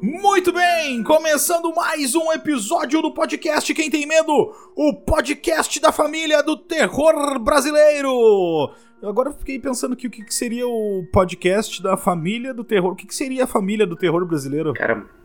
Muito bem, começando mais um episódio do podcast Quem Tem Medo, o podcast da família do terror brasileiro. Eu agora fiquei pensando que o que seria o podcast da família do terror. O que seria a família do terror brasileiro?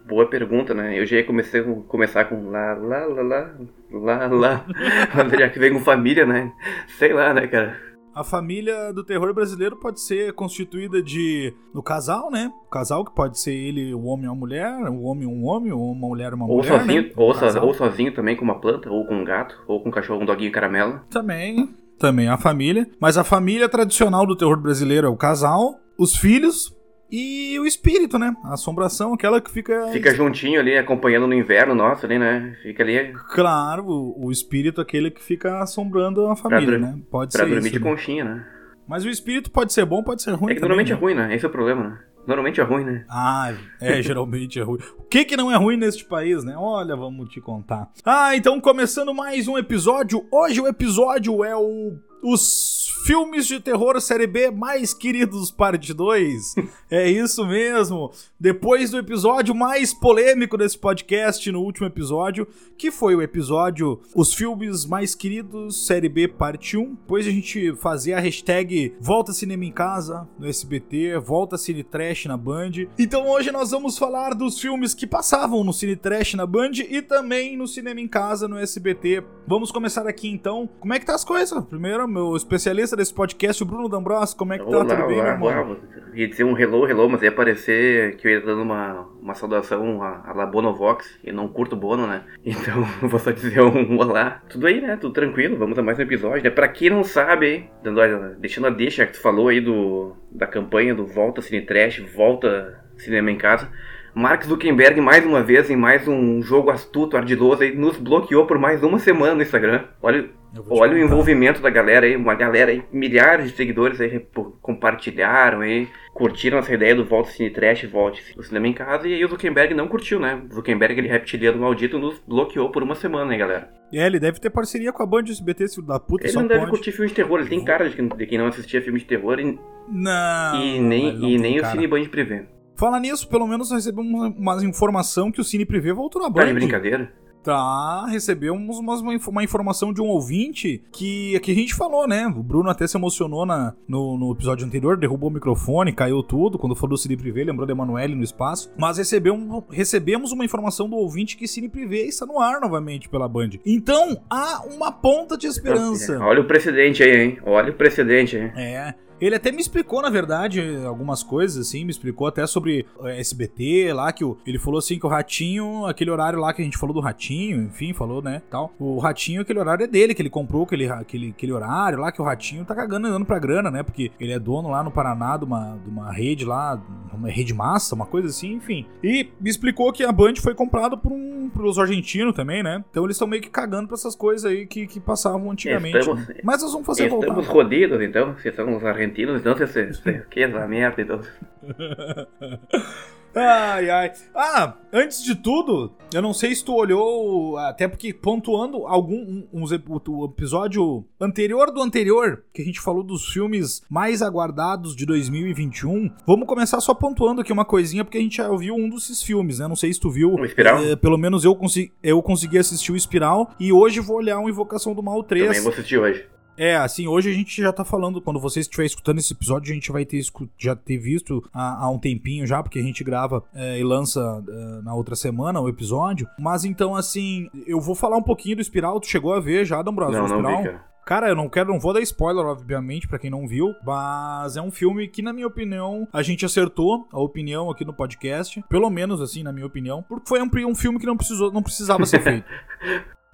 Boa pergunta, né? Eu já ia começar, começar com lá, lá, lá, lá, lá, lá. já que vem com família, né? Sei lá, né, cara? A família do terror brasileiro pode ser constituída de do casal, né? O casal que pode ser ele, o homem ou a mulher, o homem um homem, ou uma mulher uma ou mulher. Sozinho, né? ou, so, ou sozinho também com uma planta, ou com um gato, ou com um cachorro, um doguinho caramelo. Também, também a família. Mas a família tradicional do terror brasileiro é o casal, os filhos, e o espírito, né? A assombração, aquela que fica. Fica juntinho ali, acompanhando no inverno nosso ali, né? Fica ali. Claro, o, o espírito aquele que fica assombrando a família, né? Pode pra ser. Pra dormir isso, de né? conchinha, né? Mas o espírito pode ser bom, pode ser ruim. É que também, normalmente né? é ruim, né? Esse é o problema, né? Normalmente é ruim, né? Ah, é, geralmente é ruim. O que que não é ruim neste país, né? Olha, vamos te contar. Ah, então começando mais um episódio. Hoje o episódio é o os filmes de terror série B mais queridos parte 2. é isso mesmo. Depois do episódio mais polêmico desse podcast no último episódio, que foi o episódio Os filmes mais queridos série B parte 1. Depois a gente fazia a hashtag Volta Cinema em Casa no SBT, Volta Cine Trash na Band. Então hoje nós vamos falar dos filmes que passavam no Cine Trash na Band e também no Cinema em Casa no SBT. Vamos começar aqui então. Como é que tá as coisas? Primeiro, meu especialista desse podcast, o Bruno D'Ambros. Como é que tá? Olá, Tudo bem, olá, meu irmão? Ia dizer um hello, hello, mas ia parecer que eu ia dando uma, uma saudação a, a La Bonovox. Eu não curto Bono, né? Então vou só dizer um olá. Tudo aí, né? Tudo tranquilo. Vamos a mais um episódio, né? Pra quem não sabe, dando, deixando a deixa que tu falou aí do, da campanha do Volta Cine Trash, Volta Cinema em Casa. Mark Zuckerberg, mais uma vez, em mais um jogo astuto, ardiloso, aí, nos bloqueou por mais uma semana no Instagram. Olha, Olha o envolvimento da galera aí, uma galera aí, milhares de seguidores aí compartilharam aí, curtiram essa ideia do Volta Cine Trash, Volte o cinema em casa, e aí o Zuckerberg não curtiu, né? O Zuckerberg, ele reptiliano maldito, nos bloqueou por uma semana, hein, galera. É, ele deve ter parceria com a Band SBT, filho da puta, Ele não deve pode. curtir filme de terror, ele tem cara de, quem- de quem não assistia filme de terror e, Não. e nem, não e nem o cara. Cine Band Privé. Fala nisso, pelo menos nós recebemos uma, informação que o Cine Privé voltou na Tá Band. de brincadeira? Tá, recebemos uma, uma informação de um ouvinte que, que a gente falou, né? O Bruno até se emocionou na, no, no episódio anterior, derrubou o microfone, caiu tudo. Quando falou do Cine Privé, lembrou da Emanuele no espaço. Mas recebemos, recebemos uma informação do ouvinte que Cine Privé está no ar novamente pela Band. Então, há uma ponta de esperança. Olha o precedente aí, hein? Olha o precedente aí. É. Ele até me explicou, na verdade, algumas coisas, assim, me explicou até sobre eh, SBT lá, que o, ele falou assim que o Ratinho, aquele horário lá que a gente falou do Ratinho, enfim, falou, né, tal. O Ratinho, aquele horário é dele, que ele comprou aquele, aquele, aquele horário lá, que o Ratinho tá cagando andando pra grana, né, porque ele é dono lá no Paraná de uma, de uma rede lá, uma rede massa, uma coisa assim, enfim. E me explicou que a Band foi comprada por um, pelos argentinos também, né, então eles estão meio que cagando pra essas coisas aí que, que passavam antigamente, Estamos- né? Mas nós vamos fazer voltar. Estamos rodidos, então, se são os argentinos, então, se, se, se, que essa merda, então. Ai, ai. Ah, antes de tudo, eu não sei se tu olhou, até porque pontuando algum um- ep- o, episódio anterior do anterior, que a gente falou dos filmes mais aguardados de 2021, vamos começar só pontuando aqui uma coisinha, porque a gente já ouviu um desses filmes, né? Não sei se tu viu. O Espiral? Eh, pelo menos eu, consi eu consegui assistir o Espiral, e hoje vou olhar o Invocação do Mal 3. Também vou assistir hoje. É, assim, hoje a gente já tá falando, quando você estiver escutando esse episódio, a gente vai ter já ter visto há, há um tempinho já, porque a gente grava é, e lança é, na outra semana o episódio. Mas então, assim, eu vou falar um pouquinho do Espiral. Tu chegou a ver já, D'Ambrosio, Não, o não Espiral? vi, cara. Cara, eu não quero, não vou dar spoiler, obviamente, pra quem não viu, mas é um filme que, na minha opinião, a gente acertou a opinião aqui no podcast, pelo menos assim, na minha opinião, porque foi um, um filme que não precisou, não precisava ser feito.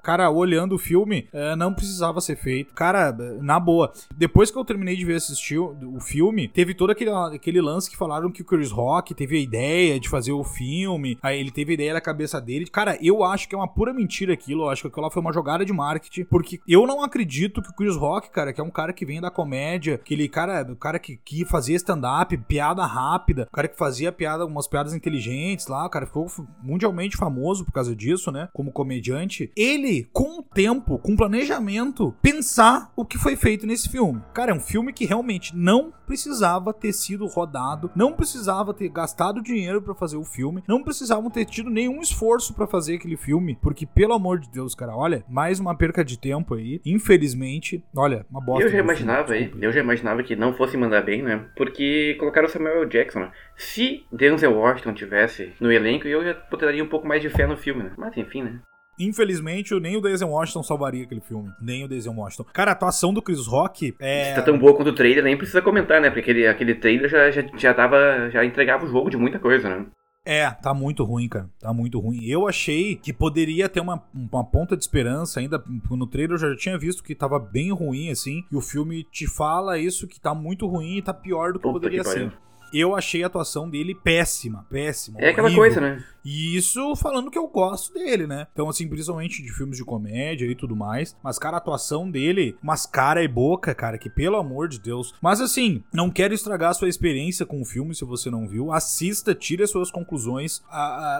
Cara, olhando o filme, é, não precisava ser feito. Cara, na boa. Depois que eu terminei de ver assistir o, filme, teve todo aquele, aquele lance que falaram que o Chris Rock teve a ideia de fazer o filme. Aí ele teve a ideia da cabeça dele. Cara, eu acho que é uma pura mentira aquilo. Eu acho que aquilo lá foi uma jogada de marketing. Porque eu não acredito que o Chris Rock, cara, que é um cara que vem da comédia, aquele cara, o cara que, que fazia stand-up, piada rápida, o cara que fazia piada, umas piadas inteligentes lá, o cara ficou mundialmente famoso por causa disso, né? Como comediante. Ele com o tempo, com planejamento, pensar o que foi feito nesse filme. Cara, é um filme que realmente não precisava ter sido rodado, não precisava ter gastado dinheiro para fazer o filme, não precisavam ter tido nenhum esforço para fazer aquele filme, porque pelo amor de Deus, cara, olha, mais uma perca de tempo aí. Infelizmente, olha, uma bosta. Eu já imaginava aí, eu já imaginava que não fosse mandar bem, né? Porque colocaram o Samuel Jackson, né? Se Denzel Washington tivesse no elenco, eu já botaria um pouco mais de fé no filme, né? Mas enfim, né? Infelizmente, nem o Denzel Washington salvaria aquele filme. Nem o Denzel Washington. Cara, a atuação do Chris Rock é. Tá tão boa quanto o trailer, nem precisa comentar, né? Porque aquele, aquele trailer já, já, já, tava, já entregava o jogo de muita coisa, né? É, tá muito ruim, cara. Tá muito ruim. Eu achei que poderia ter uma, uma ponta de esperança ainda. No trailer eu já tinha visto que tava bem ruim, assim. E o filme te fala isso, que tá muito ruim e tá pior do que Puta poderia que ser. Eu achei a atuação dele péssima, péssima. É aquela coisa, né? E isso falando que eu gosto dele, né? Então, assim, principalmente de filmes de comédia e tudo mais. Mas, cara, a atuação dele, umas cara e boca, cara, que pelo amor de Deus. Mas, assim, não quero estragar a sua experiência com o filme se você não viu. Assista, tire as suas conclusões.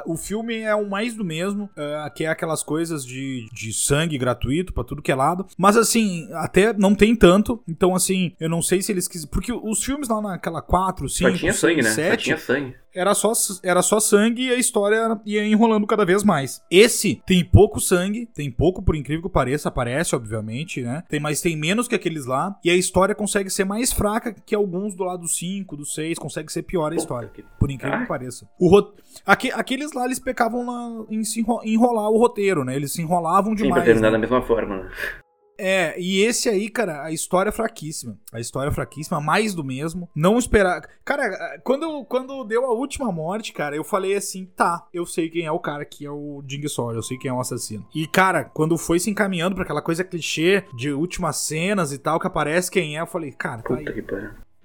o filme é o mais do mesmo, é, que é aquelas coisas de, de sangue gratuito pra tudo que é lado. Mas, assim, até não tem tanto. Então, assim, eu não sei se eles quisem. Porque os filmes lá naquela 4, 5, Só tinha 6, sangue, né? 7, Só tinha sangue era só, era só sangue e a história ia enrolando cada vez mais. Esse tem pouco sangue, tem pouco, por incrível que pareça, aparece, obviamente, né? Tem, mas tem menos que aqueles lá. E a história consegue ser mais fraca que alguns do lado 5, do 6, consegue ser pior a história. Por incrível que pareça. O ro... Aqu aqueles lá, eles pecavam na... em se enrolar o roteiro, né? Eles se enrolavam demais. Sim, pra terminar né? da mesma forma, né? É, e esse aí, cara, a história é fraquíssima. A história é fraquíssima, mais do mesmo. Não esperar. Cara, quando, quando deu a última morte, cara, eu falei assim: tá, eu sei quem é o cara que é o Ding Sawyer, eu sei quem é o assassino. E, cara, quando foi se encaminhando pra aquela coisa clichê de últimas cenas e tal, que aparece quem é, eu falei, cara, tá Puta aí. que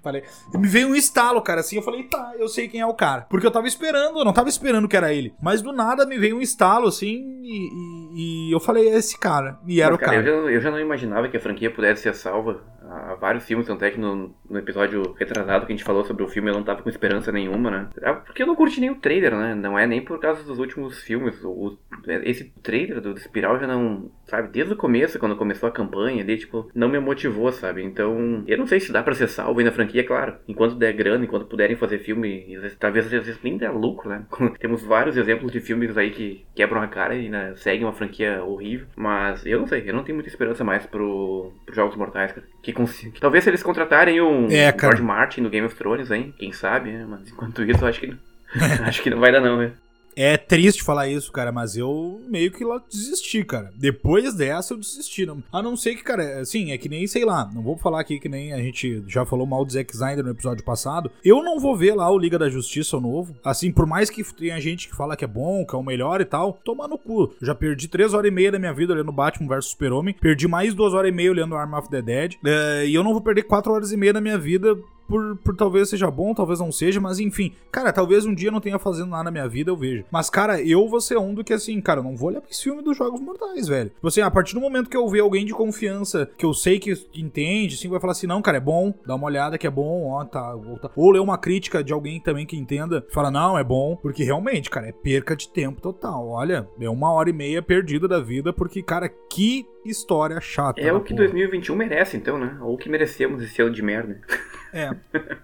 Falei, me veio um estalo, cara, assim. Eu falei, tá, eu sei quem é o cara. Porque eu tava esperando, eu não tava esperando que era ele. Mas do nada me veio um estalo, assim, e, e, e eu falei, é esse cara. E era Mas, o cara. cara. Eu, já, eu já não imaginava que a franquia pudesse ser salva há vários filmes, tanto é que no, no episódio retrasado que a gente falou sobre o filme eu não tava com esperança nenhuma, né? É porque eu não curti nem o trailer, né? Não é nem por causa dos últimos filmes. O, esse trailer do, do Espiral já não. Sabe, desde o começo, quando começou a campanha, ele, tipo, não me motivou, sabe? Então, eu não sei se dá pra ser salvo aí na franquia, é claro. Enquanto der grana, enquanto puderem fazer filme, talvez às vezes nem der lucro, né? Temos vários exemplos de filmes aí que quebram a cara e né, seguem uma franquia horrível. Mas eu não sei, eu não tenho muita esperança mais pro, pro Jogos Mortais, cara. Que Talvez se eles contratarem um é, George Martin no Game of Thrones, hein? Quem sabe, né? Mas enquanto isso, eu acho que, acho que não vai dar, não, né? É triste falar isso, cara, mas eu meio que lá desisti, cara. Depois dessa eu desisti. Não. A não ser que, cara, assim, é que nem, sei lá, não vou falar aqui que nem a gente já falou mal do Zack Snyder no episódio passado. Eu não vou ver lá o Liga da Justiça novo. Assim, por mais que tenha gente que fala que é bom, que é o melhor e tal, toma no cu. Já perdi três horas e meia da minha vida olhando Batman vs Super-Homem. Perdi mais duas horas e meia olhando Arm of the Dead. É, e eu não vou perder quatro horas e meia da minha vida por, por talvez seja bom, talvez não seja, mas enfim. Cara, talvez um dia eu não tenha fazendo nada na minha vida, eu vejo. Mas, cara, eu vou ser um do que assim, cara, eu não vou olhar pra esse filme dos Jogos Mortais, velho. Tipo assim, a partir do momento que eu ver alguém de confiança, que eu sei que entende, assim, vai falar assim, não, cara, é bom, dá uma olhada que é bom, ó, tá. Ou, tá. ou ler uma crítica de alguém também que entenda, fala, não, é bom, porque realmente, cara, é perca de tempo total. Olha, é uma hora e meia perdida da vida, porque, cara, que história chata. É o que porra. 2021 merece, então, né? Ou o que merecemos esse ano de merda. É.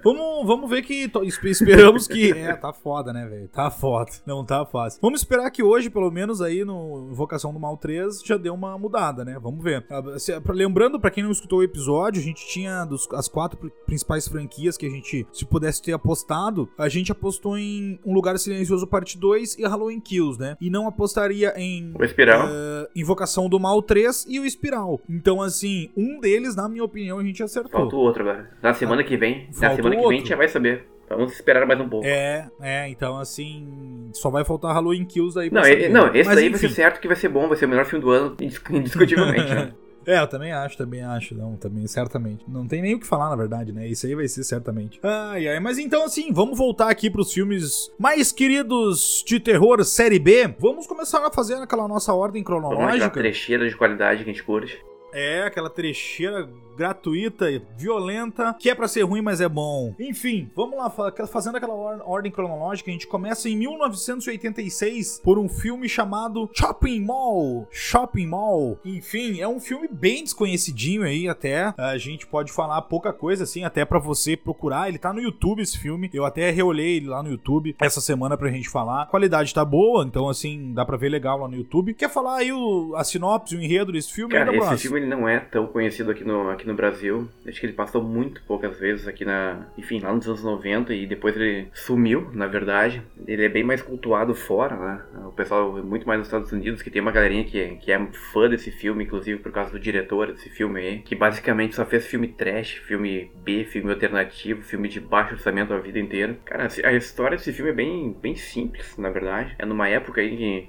Vamos, vamos ver que. Esperamos que. É, tá foda, né, velho? Tá foda. Não tá fácil. Vamos esperar que hoje, pelo menos aí no Invocação do Mal 3, já deu uma mudada, né? Vamos ver. Ah, lembrando, para quem não escutou o episódio, a gente tinha dos, as quatro principais franquias que a gente, se pudesse ter apostado, a gente apostou em Um Lugar Silencioso Parte 2 e Halloween Kills, né? E não apostaria em. O Espiral. Uh, Invocação do Mal 3 e o Espiral. Então, assim, um deles, na minha opinião, a gente acertou. Falta o outro agora. Na semana ah. que vem. Na semana que vem a gente já vai saber. Vamos esperar mais um pouco. É, é, então assim, só vai faltar Halloween Kills aí. Não, saber. não esse Mas, daí enfim. vai ser certo que vai ser bom, vai ser o melhor filme do ano, indiscutivelmente. né? É, eu também acho, também acho, não, também, certamente. Não tem nem o que falar, na verdade, né? Isso aí vai ser certamente. Ai, ai, mas então, assim, vamos voltar aqui pros filmes mais queridos de terror, série B. Vamos começar a fazer aquela nossa ordem cronológica. Vamos trecheira de qualidade que a gente curte. É, aquela trecheira gratuita, violenta, que é para ser ruim, mas é bom. Enfim, vamos lá, fazendo aquela ordem cronológica, a gente começa em 1986 por um filme chamado Shopping Mall. Shopping Mall. Enfim, é um filme bem desconhecidinho aí até. A gente pode falar pouca coisa assim, até para você procurar. Ele tá no YouTube esse filme. Eu até reolhei ele lá no YouTube essa semana pra gente falar. A qualidade tá boa, então assim, dá pra ver legal lá no YouTube. Quer falar aí o, a sinopse, o enredo desse filme? Cara, esse filme ele não é tão conhecido aqui no, aqui no Brasil. Acho que ele passou muito poucas vezes aqui na. Enfim, lá nos anos 90 e depois ele sumiu, na verdade. Ele é bem mais cultuado fora, né? O pessoal, muito mais nos Estados Unidos, que tem uma galerinha que, que é fã desse filme, inclusive por causa do diretor desse filme aí, que basicamente só fez filme trash, filme B, filme alternativo, filme de baixo orçamento a vida inteira. Cara, a história desse filme é bem, bem simples, na verdade. É numa época aí que,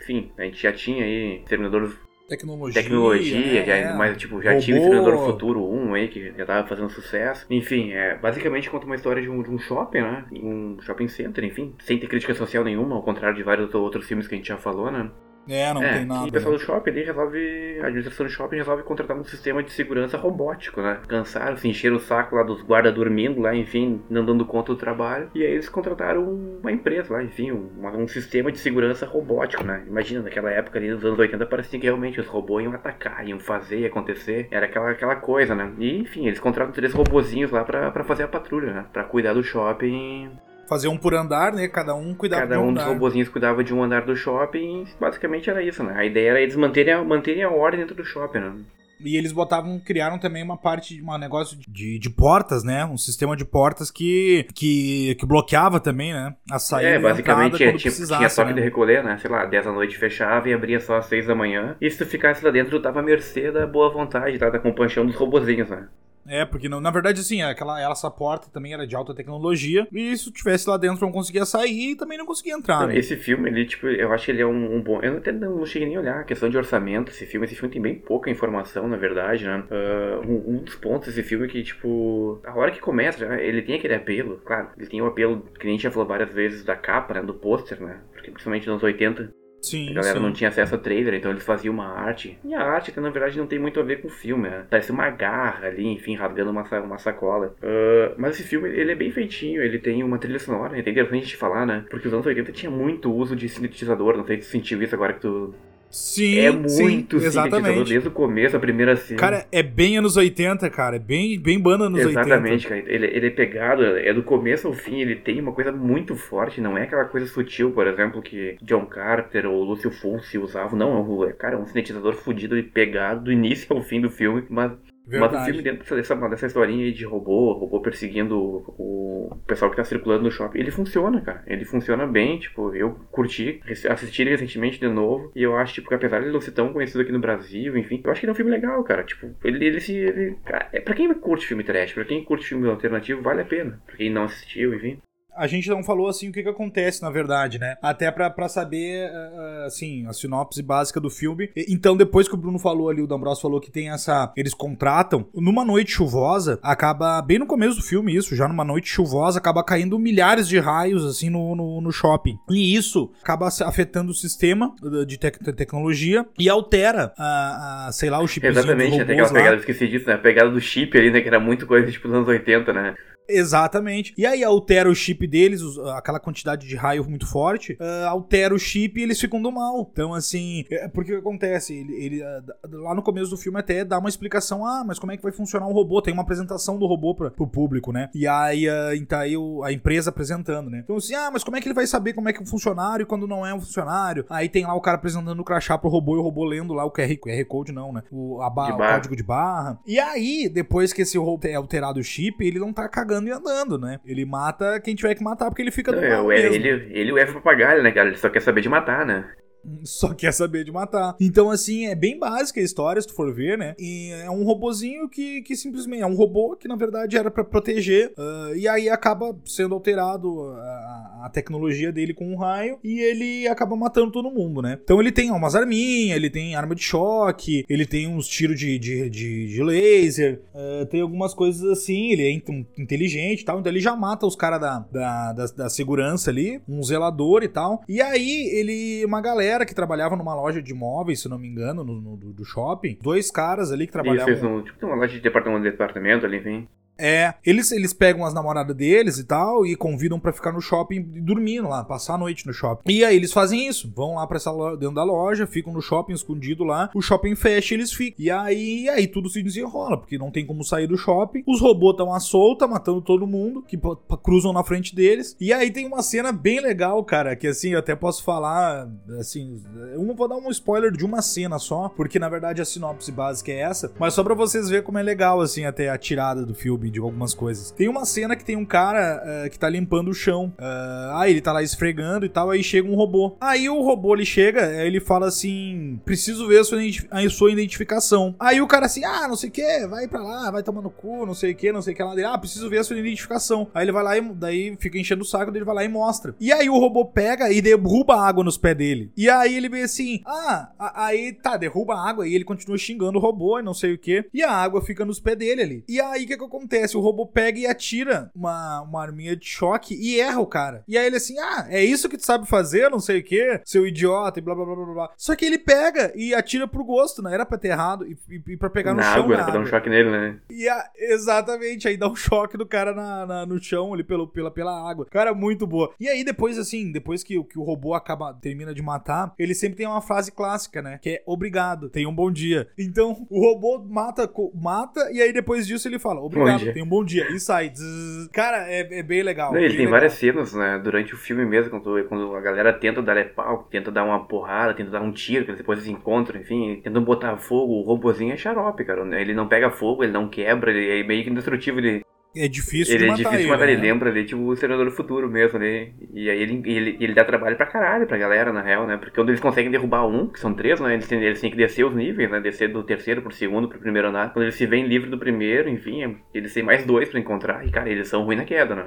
enfim, a gente já tinha aí Terminador Tecnologia. Tecnologia, é, já, mas tipo, já Robô. tinha o Exterminador Futuro 1 aí, que já tava fazendo sucesso. Enfim, é, basicamente conta uma história de um, de um shopping, né? Um shopping center, enfim, sem ter crítica social nenhuma, ao contrário de vários outros filmes que a gente já falou, né? É, não é, tem nada. E o pessoal né? do shopping ali resolve. A administração do shopping resolve contratar um sistema de segurança robótico, né? Cansaram, se encheram o saco lá dos guardas dormindo lá, enfim, não dando conta do trabalho. E aí eles contrataram uma empresa lá, enfim, um, um sistema de segurança robótico, né? Imagina, naquela época ali, nos anos 80, parecia que realmente os robôs iam atacar, iam fazer, ia acontecer. Era aquela, aquela coisa, né? E enfim, eles contratam três robozinhos lá pra, pra fazer a patrulha, né? Pra cuidar do shopping fazer um por andar, né? Cada um cuidava Cada um, um dos robozinhos cuidava de um andar do shopping e basicamente era isso, né? A ideia era eles manterem a, manterem a ordem dentro do shopping, né? E eles botavam, criaram também uma parte, um negócio de, de portas, né? Um sistema de portas que, que, que bloqueava também, né? A saída. É, basicamente tinha, tinha toque né? de recolher, né? Sei lá, 10 da noite fechava e abria só às 6 da manhã. E se tu ficasse lá dentro, tu tava à mercê da boa vontade, tá? Da compaixão dos robozinhos, né? É, porque na verdade, assim, aquela, essa porta também era de alta tecnologia. E se tivesse lá dentro não conseguia sair e também não conseguia entrar. Não, né? Esse filme, ele, tipo, eu acho que ele é um, um, bom. Eu até não cheguei nem a olhar a questão de orçamento. Esse filme, esse filme tem bem pouca informação, na verdade, né? Uh, um, um, dos pontos desse filme é que, tipo, a hora que começa, já, ele tem aquele apelo, claro, ele tem o apelo que a gente já falou várias vezes da capa, né? Do pôster, né? Porque principalmente nos anos 80 Sim, a galera sim. não tinha acesso a trailer, então eles faziam uma arte. E a arte, que na verdade não tem muito a ver com o filme, né? Parece uma garra ali, enfim, rasgando uma, uma sacola. Uh, mas esse filme, ele é bem feitinho, ele tem uma trilha sonora, é interessante de falar, né? Porque os anos 80 tinha muito uso de sintetizador, não sei se tu sentiu isso agora que tu Sim, é muito sim, exatamente. desde o começo, a primeira cena. Cara, é bem anos 80, cara. É bem, bem banda anos exatamente, 80. cara. Ele, ele é pegado, é do começo ao fim, ele tem uma coisa muito forte, não é aquela coisa sutil, por exemplo, que John Carter ou Lúcio Fulci usavam. Não, é, cara, é um sintetizador fudido e pegado do início ao fim do filme, mas Verdade. Mas o filme dentro dessa, dessa historinha aí de robô, robô perseguindo o, o pessoal que tá circulando no shopping, ele funciona, cara. Ele funciona bem, tipo, eu curti, assisti ele recentemente de novo, e eu acho, tipo, que apesar de ele não ser tão conhecido aqui no Brasil, enfim, eu acho que ele é um filme legal, cara. Tipo, ele, ele se. Ele, cara, é, pra quem curte filme trash, pra quem curte filme alternativo, vale a pena. Pra quem não assistiu, enfim a gente não falou assim o que, que acontece, na verdade, né? Até para saber, uh, assim, a sinopse básica do filme. Então, depois que o Bruno falou ali, o D'Ambrosio falou que tem essa. Eles contratam. Numa noite chuvosa, acaba. Bem no começo do filme, isso, já numa noite chuvosa, acaba caindo milhares de raios, assim, no, no, no shopping. E isso acaba afetando o sistema de te tecnologia e altera a, a, sei lá, o chip Exatamente, até aquela pegada, esqueci disso, né? A pegada do chip ali, né? Que era muito coisa tipo dos anos 80, né? Exatamente. E aí altera o chip deles, aquela quantidade de raio muito forte, uh, altera o chip e eles ficam do mal. Então, assim, é, porque o que acontece? Ele, ele, uh, lá no começo do filme até dá uma explicação, ah, mas como é que vai funcionar um robô? Tem uma apresentação do robô pra, pro público, né? E aí, uh, então aí o, a empresa apresentando, né? Então, assim, ah, mas como é que ele vai saber como é que é um funcionário quando não é um funcionário? Aí tem lá o cara apresentando o crachá pro robô e o robô lendo lá o QR, QR Code, não, né? O, a o código de barra. E aí, depois que esse robô é alterado o chip, ele não tá cagando e andando, né? Ele mata quem tiver que matar, porque ele fica do é, ele, ele o F papagaio, né, cara? Ele só quer saber de matar, né? só quer saber de matar. Então, assim, é bem básica a história, se tu for ver, né? E é um robozinho que, que simplesmente é um robô que, na verdade, era para proteger. Uh, e aí acaba sendo alterado a, a, tecnologia dele com um raio e ele acaba matando todo mundo, né? Então ele tem umas arminhas, ele tem arma de choque, ele tem uns tiros de, de, de, de laser, uh, tem algumas coisas assim, ele é inteligente e tal. Então ele já mata os caras da, da, da, da segurança ali, um zelador e tal. E aí ele, uma galera galera que trabalhava numa loja de móveis, se não me engano, no, no do shopping. Dois caras ali que trabalhavam. Isso, isso, tipo, uma loja de departamento, de departamento ali, enfim. É, eles, eles pegam as namoradas deles e tal e convidam para ficar no shopping dormindo lá, passar a noite no shopping. E aí eles fazem isso, vão lá pra essa loja, dentro da loja, ficam no shopping escondido lá, o shopping fecha e eles ficam. E aí, aí tudo se desenrola, porque não tem como sair do shopping. Os robôs estão à solta, matando todo mundo que cruzam na frente deles. E aí tem uma cena bem legal, cara, que assim, eu até posso falar, assim, eu vou dar um spoiler de uma cena só, porque na verdade a sinopse básica é essa, mas só para vocês verem como é legal, assim, até a tirada do filme de algumas coisas. Tem uma cena que tem um cara uh, que tá limpando o chão. Uh, ah, ele tá lá esfregando e tal, aí chega um robô. Aí o robô ele chega, ele fala assim: preciso ver a sua, a sua identificação. Aí o cara assim, ah, não sei o que, vai pra lá, vai tomar no cu, não sei o que, não sei o que lá. Ele, ah, preciso ver a sua identificação. Aí ele vai lá e daí fica enchendo o saco, ele vai lá e mostra. E aí o robô pega e derruba água nos pés dele. E aí ele vê assim, ah, aí tá, derruba a água e ele continua xingando o robô e não sei o que. E a água fica nos pés dele ali. E aí o que que acontece? Acontece? O robô pega e atira uma, uma arminha de choque e erra o cara. E aí ele assim, ah, é isso que tu sabe fazer, não sei o que, seu idiota e blá blá blá blá blá. Só que ele pega e atira pro gosto, não era pra ter errado e, e, e pra pegar no na chão. Água, era pra dar um choque nele, né? E a, exatamente, aí dá um choque do cara na, na, no chão ali pelo, pela, pela água. Cara, muito boa. E aí depois, assim, depois que, que o robô acaba, termina de matar, ele sempre tem uma frase clássica, né? Que é obrigado, tenha um bom dia. Então, o robô mata, mata e aí depois disso ele fala, obrigado, tenha um bom dia. E sai. Zzz. Cara, é, é, bem legal. Não, ele tem legal. várias cenas, né? Durante o filme mesmo, quando, quando a galera tenta dar pau, tenta dar uma porrada, tenta dar um tiro, que depois se encontram, enfim, tentam botar fogo. O robozinho é xarope, cara. Ele não pega fogo, ele não quebra, ele é meio que indestrutível. Ele, é difícil ele de é matar difícil ele, matar, né? ele lembra ali, tipo, o Senador do Futuro mesmo ali. E aí ele, ele, ele dá trabalho pra caralho pra galera, na real, né? Porque quando eles conseguem derrubar um, que são três, né? Eles têm, eles têm que descer os níveis, né? Descer do terceiro pro segundo, pro primeiro andar. Quando eles se veem livre do primeiro, enfim, eles têm mais dois pra encontrar. E, cara, eles são ruins na queda, né?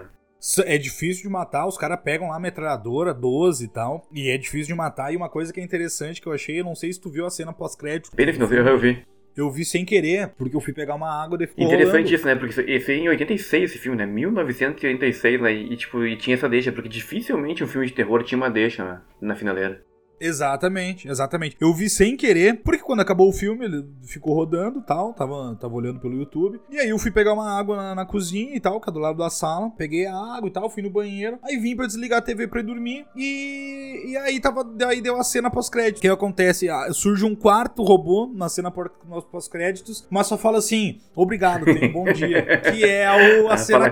É difícil de matar, os caras pegam lá a metralhadora, 12 e tal, e é difícil de matar. E uma coisa que é interessante que eu achei, eu não sei se tu viu a cena pós-crédito. Bem no finalzinho, eu vi. Eu vi sem querer, porque eu fui pegar uma água e ficou Interessante rolando. isso, né? Porque esse é em 86 esse filme, né? 1986, né? E tipo, e tinha essa deixa, porque dificilmente um filme de terror tinha uma deixa né? na finaleira. Exatamente, exatamente. Eu vi sem querer, porque quando acabou o filme, ele ficou rodando e tal, tava, tava olhando pelo YouTube. E aí eu fui pegar uma água na, na cozinha e tal, que é do lado da sala. Peguei a água e tal, fui no banheiro. Aí vim pra desligar a TV pra ir dormir. E, e aí tava. Aí deu a cena pós-crédito. O que acontece? Ah, surge um quarto robô na cena pós-créditos, mas só fala assim: obrigado, tenha um bom dia. Que é o, a cena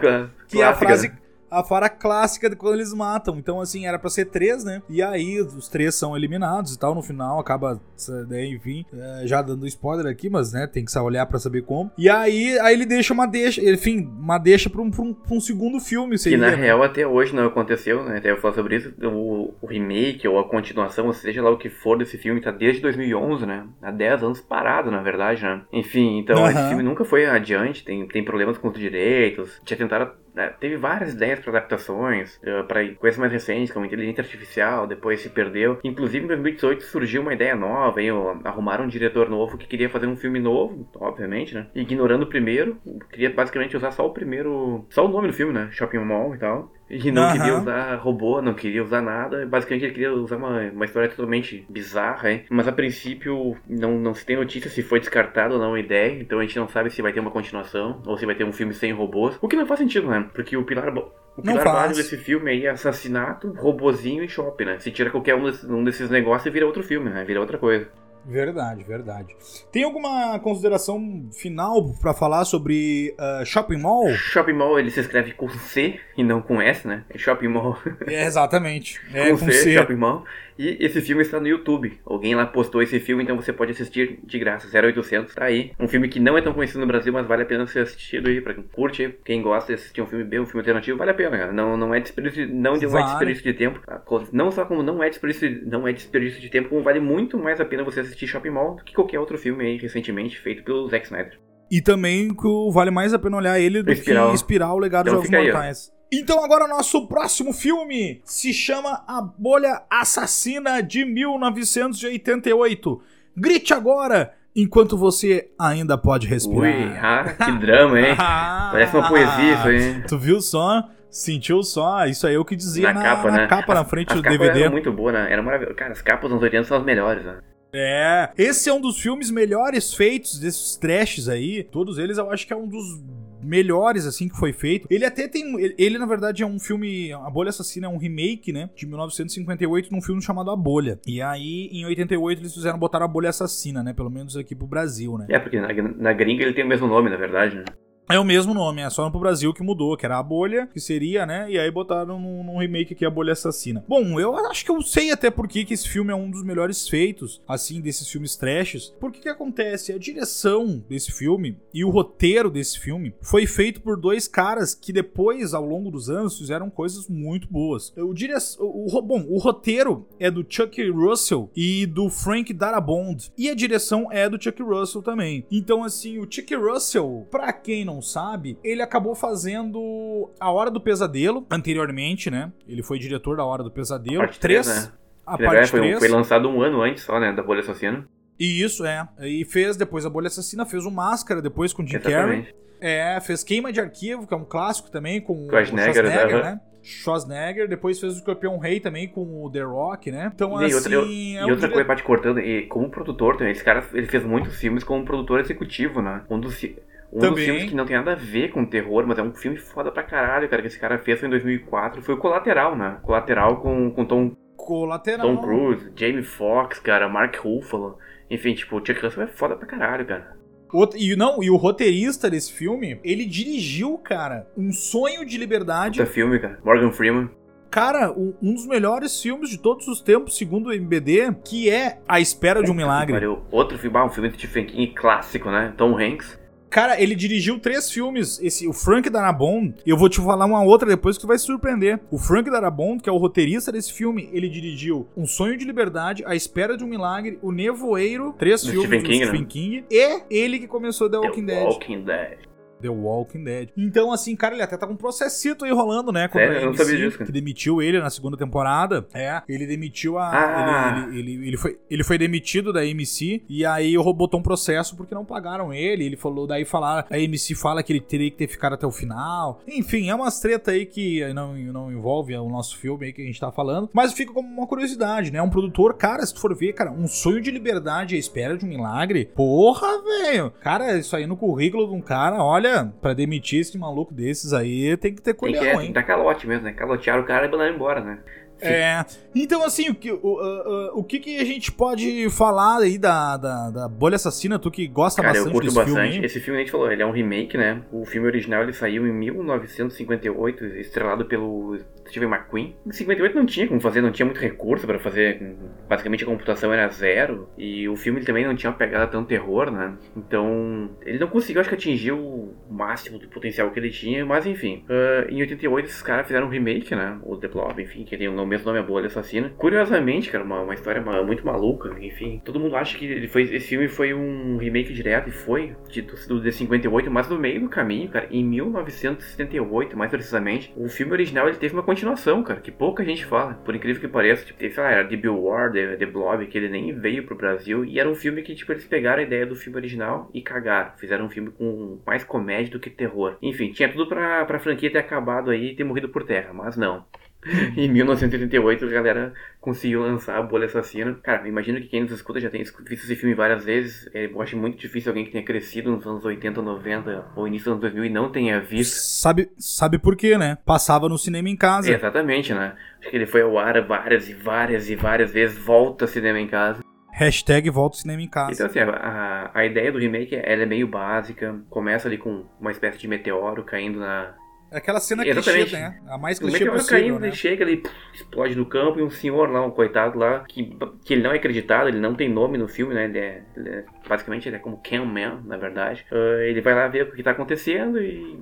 que é a frase. A fara clássica de quando eles matam. Então, assim, era pra ser três, né? E aí, os três são eliminados e tal. No final, acaba, né, enfim, é, já dando spoiler aqui, mas, né, tem que só olhar pra saber como. E aí, aí ele deixa uma deixa, enfim, uma deixa pra um, pra um, pra um segundo filme, Que na real até hoje não aconteceu, né? Até eu falar sobre isso. O, o remake ou a continuação, ou seja lá o que for desse filme, tá desde 2011, né? Há 10 anos parado, na verdade, né? Enfim, então Aham. esse filme nunca foi adiante, tem, tem problemas com os direitos. Já tentaram. Né, Teve várias ideias para adaptações, eh, para coisas mais recentes, como inteligência artificial, depois se perdeu. Inclusive em 2018 surgiu uma ideia nova, ó, arrumaram um diretor novo que queria fazer um filme novo, obviamente, né? Ignorando o primeiro, queria basicamente usar só o primeiro. Só o nome do filme, né? Shopping Mall e tal. E não Aham. queria usar robô, não queria usar nada. Basicamente ele queria usar uma, uma história totalmente bizarra, hein? Mas a princípio não, não se tem notícia se foi descartado ou não a ideia. Então a gente não sabe se vai ter uma continuação ou se vai ter um filme sem robôs. O que não faz sentido, né? Porque o pilar, o pilar básico desse filme aí é assassinato, robozinho e shopping, né? Se tira qualquer um desses, um desses negócios, vira outro filme, né? Vira outra coisa. Verdade, verdade. Tem alguma consideração final pra falar sobre ah, Shopping Mall? Shopping Mall ele se escreve com C e não com S, né? É Shopping Mall. É, exatamente. É com com C, C. Shopping Mall. E esse filme está no YouTube. Alguém lá postou esse filme, então você pode assistir de graça. 0800, tá aí. Um filme que não é tão conhecido no Brasil, mas vale a pena ser assistido aí. Pra quem curte, quem gosta de assistir um filme bem, um filme alternativo, vale a pena, cara. Não, não é desperdício, não, é Vale. desperdício de tempo. A co- Não só como não é desperdício, não é desperdício de tempo, como vale muito mais a pena você assistir Shopping Mall do que qualquer outro filme aí recentemente feito pelo Zack Snyder. E também que vale mais a pena olhar ele do Espiral. que inspirar o legado Então de Jogos. Mortais. Então agora nosso próximo filme se chama A Bolha Assassina de 1988. Grite agora, enquanto você ainda pode respirar. Ui, ah, que drama, hein? Parece uma poesia isso aí. Tu viu só? Sentiu só? Isso aí é o que dizia Na na, capa, na né? capa na frente as do DVD. eram muito boas, né? Era maravilhoso. Cara, as capas dos anos 80 são as melhores, né? É, esse é um dos filmes melhores feitos desses trashes aí. Todos eles eu acho que é um dos melhores assim que foi feito. Ele até tem ele, ele, na verdade é um filme A Bolha Assassina é um remake, né, de 1958 num filme chamado A Bolha. E aí em 88 eles fizeram botar A Bolha Assassina, né, pelo menos aqui pro Brasil, né? É, porque na, na gringa ele tem o mesmo nome, na verdade, né? É o mesmo nome, é só pro Brasil que mudou, que era a bolha, que seria, né? E aí botaram num, num remake aqui a bolha assassina. Bom, eu acho que eu sei até por que esse filme é um dos melhores feitos, assim, desses filmes trashes. Porque que acontece? A direção desse filme e o roteiro desse filme foi feito por dois caras que depois, ao longo dos anos, fizeram coisas muito boas. O, dire... o, o, bom, o roteiro é do Chuck Russell e do Frank Darabont. E a direção é do Chuck Russell também. Então, assim, o Chuck Russell, pra quem não sabe, ele acabou fazendo A Hora do Pesadelo anteriormente, né? Ele foi diretor da Hora do Pesadelo. Parte três, três, né? A parte na verdade, foi, 3. foi lançado um ano antes só, né? Da Bolha Assassina. E isso, é. E fez depois a Bolha Assassina, fez o Máscara depois com o Jim Carrey. É, fez Queima de Arquivo, que é um clássico também, com Schwarzenegger, o Schwarzenegger, né? né? Schwarzenegger, depois fez o Escorpião Rei também com o The Rock, né? Então, E assim, outra, é e um outra dire- coisa, cortando, e como produtor também, esse cara ele fez muitos filmes como produtor executivo, né? Um dos, um dos Também. filmes que não tem nada a ver com terror, mas é um filme foda pra caralho, cara, que esse cara fez foi em 2004, foi o Colateral, né? Colateral com, com Tom, Colateral. Tom Cruise, Jamie Foxx, cara, Mark Ruffalo. Enfim, tipo, o Chuck Russell é foda pra caralho, cara. Outro- e não, e o roteirista desse filme, ele dirigiu, cara, Um Sonho de Liberdade. Puta filme, cara. Morgan Freeman. Cara, um, um dos melhores filmes de todos os tempos, segundo o MBD, que é A Espera de um Milagre. Pariu. Outro filme, ah, um filme de Stephen King clássico, né? Tom Hanks. Cara, ele dirigiu três filmes. Esse, o Frank Darabont, eu vou te falar uma outra depois que tu vai se surpreender. O Frank Darabont, que é o roteirista desse filme, ele dirigiu Um Sonho de Liberdade, A Espera de um Milagre, O Nevoeiro, três Do filmes Stephen do King, Stephen né? King, e ele que começou The Walking The Dead. Walking Dead. The Walking Dead. Então, assim, cara, ele até tá com um processito aí rolando, né? Contra Sério? a Eu não AMC, sabia disso, cara. Que demitiu ele na segunda temporada. É, ele demitiu a. Ah. Ele, ele, ele, ele foi, ele foi demitido da AMC e aí o robô botou um processo porque não pagaram ele. Ele falou, daí falaram, a AMC fala que ele teria que ter ficado até o final. Enfim, é umas treta aí que não, não envolve o nosso filme aí que a gente tá falando. Mas fica como uma curiosidade, né? Um produtor, cara, se tu for ver, cara, um sonho de liberdade à espera de um milagre. Porra, velho. Cara, isso aí no currículo de um cara, olha, pra demitir esse maluco desses aí, tem que ter Tem que, colhão, é, hein? dar calote mesmo, né? Calotearam o cara e mandaram embora, né? É. Então, assim, o que, o, uh, uh, o que, que a gente pode falar aí da, da, da Bolha Assassina? Tu que gosta Cara, eu bastante curto desse bastante. filme. Esse filme a gente falou, ele é um remake, né? O filme original ele saiu em 1958, estrelado pelo Steven McQueen. Em 58 não tinha como fazer, não tinha muito recurso pra fazer. Basicamente a computação era zero. E o filme também não tinha uma pegada tão terror, né? Então, ele não conseguiu, acho que atingir o máximo do potencial que ele tinha, mas enfim. Ah, em 88 esses caras fizeram um remake, né? O The Blob, enfim, que tem o mesmo nome, a Bolha Assassina. Curiosamente, cara, uma, uma história muito maluca, enfim. Todo mundo acha que ele foi, esse filme foi um remake direto, e foi, de, do de 58, mas no meio do caminho, cara, em 1978, mais precisamente, o filme original ele teve uma continuação, cara, que pouca gente fala, por incrível que pareça. Tipo, teve, sei lá, era The Bill War, The, The Blob, que ele nem veio pro Brasil, e era um filme que, tipo, eles pegaram a ideia do filme original e cagaram. Fizeram um filme com mais comédia do que terror. Enfim, tinha tudo pra, pra franquia ter acabado aí e ter morrido por terra, mas não. Em 1988 a galera conseguiu lançar a Bolha Assassina. Cara, imagino que quem nos escuta já tenha visto esse filme várias vezes. É, Eu acho muito difícil alguém que tenha crescido nos anos 80, 90 ou início dos anos 2000 e não tenha visto. Sabe, sabe por quê, né? Passava no cinema em casa. Exatamente, né? Acho que ele foi ao ar várias e várias e várias vezes. Volta cinema em casa. Hashtag volta ao cinema em casa. Então, assim, a, a ideia do remake ela é meio básica. Começa ali com uma espécie de meteoro caindo na, É aquela cena Exatamente. clichê, né? A mais O clichê meteoro possível, caindo, né? ele chega, ele explode no campo e um senhor lá, um coitado lá, que, que ele não é acreditado, ele não tem nome no filme, né? Ele é, ele é- basicamente ele é como Cam Man, na verdade. Ah, ele vai lá ver o que tá acontecendo e.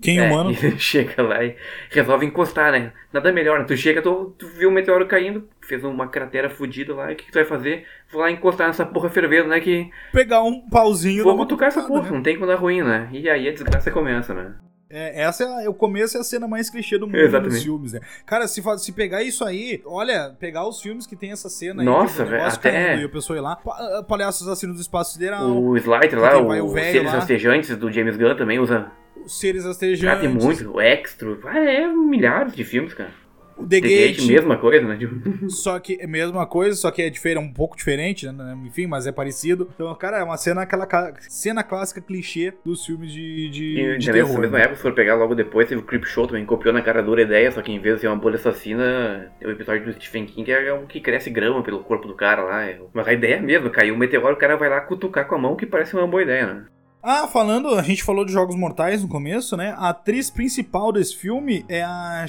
Quem é, humano? chega lá e resolve encostar, né? Nada melhor, né? Tu chega, tu, tu viu o meteoro caindo, fez uma cratera fodida lá, e o que, que tu vai fazer? Vou lá encostar nessa porra fervendo, né? Que Pegar um pauzinho vou cutucar essa porra, né? não tem como dar ruim, né? E aí a desgraça começa, né? É, essa é a- o começo é a cena mais clichê do mundo Exatamente. dos filmes, né? Cara, se, se pegar isso aí, olha, pegar os filmes que tem essa cena Nossa, aí, velho, até- e a pessoa ir lá, pa- ah, Palhaços Assassinos do Espaço Sideral, O Slider lá, o o Seres lá. Rastejantes do James Gunn também usa Seres Astejantes. Cara, tem muito. O Extra. Ah, é milhares de filmes, cara. O The, The Gate, Gate, mesma coisa, né? Tipo, Só que é mesma coisa, só que é diferente, um pouco diferente, né? Enfim, mas é parecido. Então, cara, é uma cena, aquela cena clássica clichê dos filmes de, de, E de terror. mesma né? época, se for pegar logo depois, teve o Creep Show também, copiou na cara dura a ideia, só que em vez de ser uma bolha assassina, o episódio do Stephen King é um que cresce grama pelo corpo do cara lá. é- Mas a ideia é a mesma, caiu um meteoro, o cara vai lá cutucar com a mão, que parece uma boa ideia, né? Ah, falando, a gente falou de Jogos Mortais no começo, né? A atriz principal desse filme é a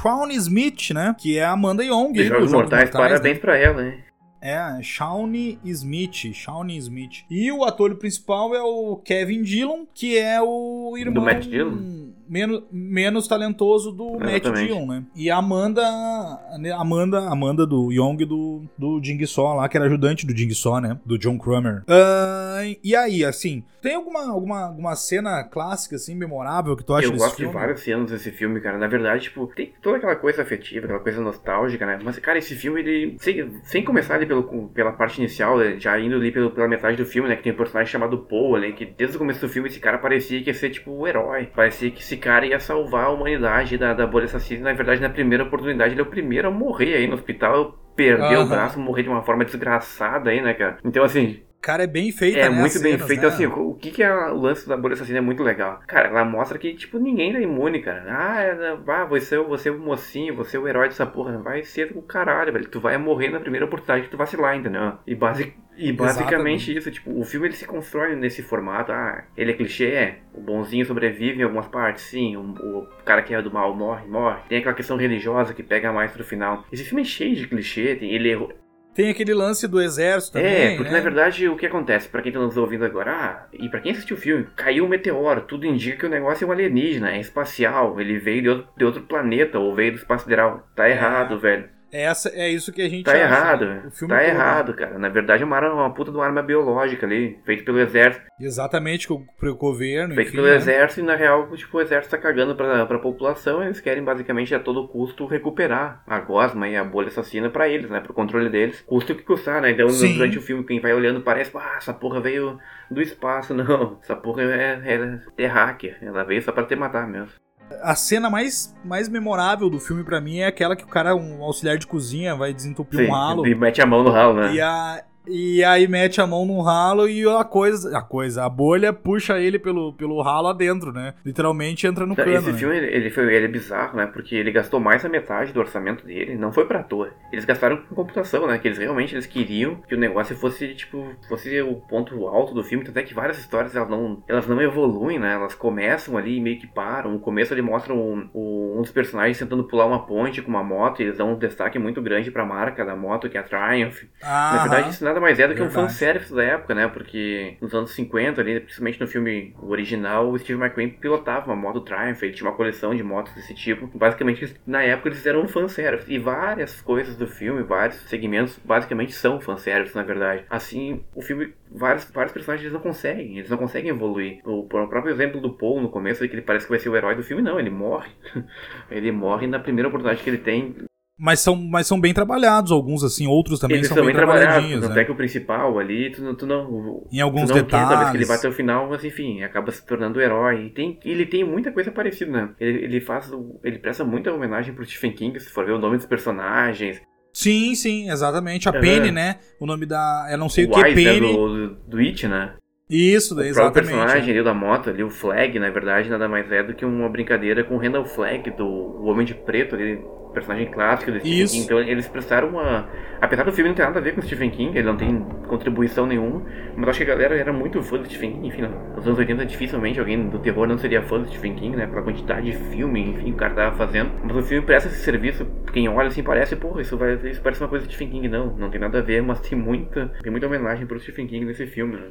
Shawnee Smith, né? Que é a Amanda Young. Do Jogos Mortais, né? parabéns pra ela, hein? É, Shawnee Smith, Shawnee Smith. E o ator principal é o Kevin Dillon, que é o irmão Do Matt Dillon? Menos, menos talentoso do Matt. Dillon, né? E a Amanda, Amanda, Amanda do Young do, do Jing Só lá, que era ajudante do Jing Só, né? Do John Crummer. Ah, e aí, assim, tem alguma, alguma, alguma cena clássica, assim, memorável que tu acha Eu gosto filme? de várias cenas desse filme, cara. Na verdade, tipo, tem toda aquela coisa afetiva, aquela coisa nostálgica, né? Mas, cara, esse filme, ele. Sem, sem começar ali pelo, pela parte inicial, né, já indo ali pelo, pela metade do filme, né? Que tem um personagem chamado Paul ali, que desde o começo do filme esse cara parecia que ia ser, tipo, o herói. Parecia que esse cara ia salvar a humanidade da, da bolha assassina. Na verdade, na primeira oportunidade, ele é o primeiro a morrer aí no hospital. Perder Aham. o braço, morrer de uma forma desgraçada aí, né, cara? Então, assim, Cara, é bem feita, é né, muito bem cenas, feito. né? Assim, o que, que é o lance da bolha assassina é muito legal. Cara, ela mostra que, tipo, ninguém é imune, cara. Ah, é, ah você, você é o mocinho, você é o herói dessa porra. Vai ser o caralho, velho. Tu vai morrer na primeira oportunidade que tu vacilar, entendeu? E, basi e basicamente isso, tipo, o filme ele se constrói nesse formato. Ah, ele é clichê, é. O bonzinho sobrevive em algumas partes, sim. O, o cara que é do mal morre, morre. Tem aquela questão religiosa que pega mais pro final. Esse filme é cheio de clichê, tem, ele é Tem aquele lance do exército também, é, porque né? na verdade o que acontece, pra quem tá nos ouvindo agora, ah, e pra quem assistiu o filme, caiu um meteoro, tudo indica que o negócio é um alienígena, é espacial, ele veio de outro, de outro planeta ou veio do espaço sideral. Tá errado, velho. Essa, é isso que a gente Tá acha, errado, né? O filme tá todo. errado, cara. Na verdade uma, arma- uma puta de uma arma biológica ali, feito pelo exército. Exatamente, pro governo, Feito enfim, pelo né? exército e na real, tipo, o exército tá cagando pra, pra população, eles querem basicamente a todo custo recuperar a gosma e a bolha assassina pra eles, né? Pro controle deles. Custa o que custar, né? Então Sim. durante o filme, quem vai olhando parece, ah, essa porra veio do espaço, não. Essa porra é, é, é hacker. Ela veio só pra te matar mesmo. A cena mais, mais memorável do filme pra mim é aquela que o cara, um auxiliar de cozinha, vai desentupir um ralo. e mete a mão no ralo, né? E, a, e aí mete a mão no ralo e a coisa, a coisa, a bolha puxa ele pelo, pelo ralo adentro, né? Literalmente entra no cano. Esse né? filme, ele, ele foi, ele é bizarro, né? Porque ele gastou mais da metade do orçamento dele, não foi pra toa. Eles gastaram com computação, né? Que eles realmente eles queriam que o negócio fosse, tipo, fosse o ponto alto do filme. Até que várias histórias, elas não, elas não evoluem, né? Elas começam ali e meio que param. No começo ele mostra um, um dos personagens tentando pular uma ponte com uma moto e eles dão um destaque muito grande pra marca da moto, que é a Triumph. Ah, Na verdade, isso nada mais é do que um Verdade. fanservice da época, né? Porque nos anos 50, ali, principalmente no filme original, o Steve McQueen pilotava uma moto Triumph, ele tinha uma coleção de motos desse tipo. Basicamente, na época, eles fizeram um fanservice. E várias coisas do filme, vários segmentos, basicamente são fanservice, na verdade. Assim, o filme, vários, vários personagens eles não conseguem, eles não conseguem evoluir. O, o próprio exemplo do Paul no começo, que ele parece que vai ser o herói do filme, não, ele morre. ele morre na primeira oportunidade que ele tem Mas são, mas são bem trabalhados, alguns assim, outros também Eles são são bem bem trabalhados, tanto né? é que o principal ali, tu, não- tu não. Em alguns tu não quer, talvez detalhes. que ele vai até o final, mas enfim, acaba se tornando o herói. E tem, ele tem muita coisa parecida, né? Ele, ele faz. o- Ele presta muita homenagem pro Stephen King, se for ver o nome dos personagens. Sim, sim, exatamente. A Aham. Penny, né? O nome da. Eu não sei o, o que é Wise, né, Penny. do, do It, né? Isso, O exatamente. personagem ali da moto, ali, o Flag, na verdade, nada mais é do que uma brincadeira com o Randall Flag, do o Homem de Preto, ali, personagem clássico do Stephen Isso. King. Então eles prestaram uma. Apesar do filme não ter nada a ver com o Stephen King, ele não tem contribuição nenhuma, mas acho que a galera era muito fã do Stephen King. Enfim, nos anos 80 dificilmente alguém do terror não seria fã do Stephen King, né? Pela quantidade de filme, enfim, o cara tava fazendo. Mas o filme presta esse serviço, quem olha assim parece, pô, isso, vai, isso parece uma coisa do Stephen King. Não, não tem nada a ver, mas tem muita, tem muita homenagem pro Stephen King nesse filme, né?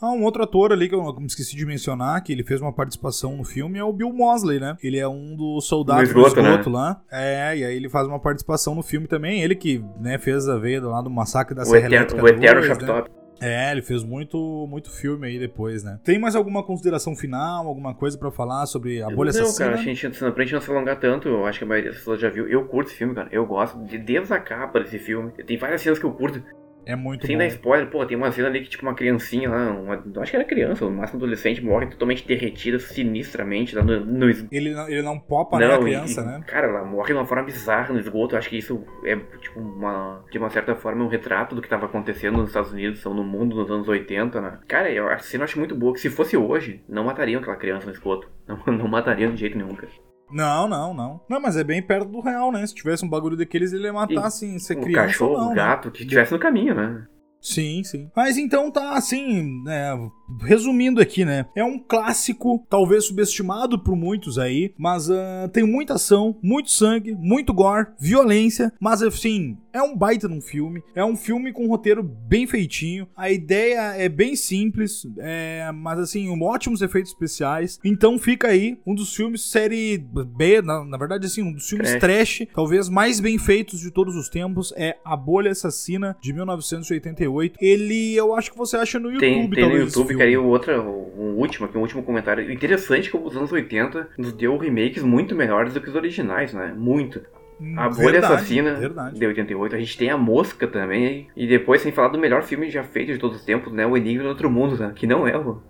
Ah, um outro ator ali que eu me esqueci de mencionar, que ele fez uma participação no filme, é o Bill Mosley, né? Ele é um dos soldados Do do esgoto, né? esgoto lá. É, e aí ele faz uma participação no filme também. Ele que, né, fez a veia lá do massacre da O Serra Eterno, Elétrica o Eterno 2, Shop né? Top. É, ele fez muito, muito filme aí depois, né? Tem mais alguma consideração final, alguma coisa pra falar sobre a bolha não, assassina? cara, a gente, pra gente não se alongar tanto, eu acho que a maioria das pessoas já viu. Eu curto esse filme, cara. Eu gosto de, desde a capa desse filme. Tem várias cenas que eu curto. É muito Sem bom. dar spoiler, pô, tem uma cena ali que, tipo, uma criancinha lá, uma, acho que era criança, no máximo adolescente, morre totalmente derretida sinistramente lá no, no esgoto. Ele, não- ele não popa, né, a criança, e, né? Cara, ela morre de uma forma bizarra no esgoto. Eu acho que isso é, tipo, uma, de uma certa forma, um retrato do que estava acontecendo nos Estados Unidos ou no mundo nos anos 80, né? Cara, eu, a cena eu acho muito boa, que se fosse hoje, não matariam aquela criança no esgoto. Não, não matariam de jeito nenhum, cara. Não, não, não. Não, mas é bem perto do real, né? Se tivesse um bagulho daqueles, ele ia matar, assim, ser O criança cachorro, ou não, o né? gato, que estivesse no caminho, né? Sim, sim. Mas então tá, assim, né, resumindo aqui, né? É um clássico, talvez subestimado por muitos aí, mas ah, tem muita ação, muito sangue, muito gore, violência, mas assim, é um baita num filme. É um filme com um roteiro bem feitinho. A ideia é bem simples, é, mas assim, um, ótimos efeitos especiais. Então fica aí um dos filmes série B, na, na verdade, assim, um dos filmes trash, talvez mais bem feitos de todos os tempos. É A Bolha Assassina de 1988. Ele, eu acho que você acha no YouTube, Tem, tem no talvez. esse YouTube, que aí o outro, o último, aqui, um último comentário. Interessante que os anos 80 nos deu remakes muito melhores do que os originais, né? Muito. A Bolha verdade, Assassina Verdade. de 88, a gente tem a Mosca também, e depois, sem falar do melhor filme já feito de todos os tempos, né? O Enigma do Outro Mundo, né? Que não é o.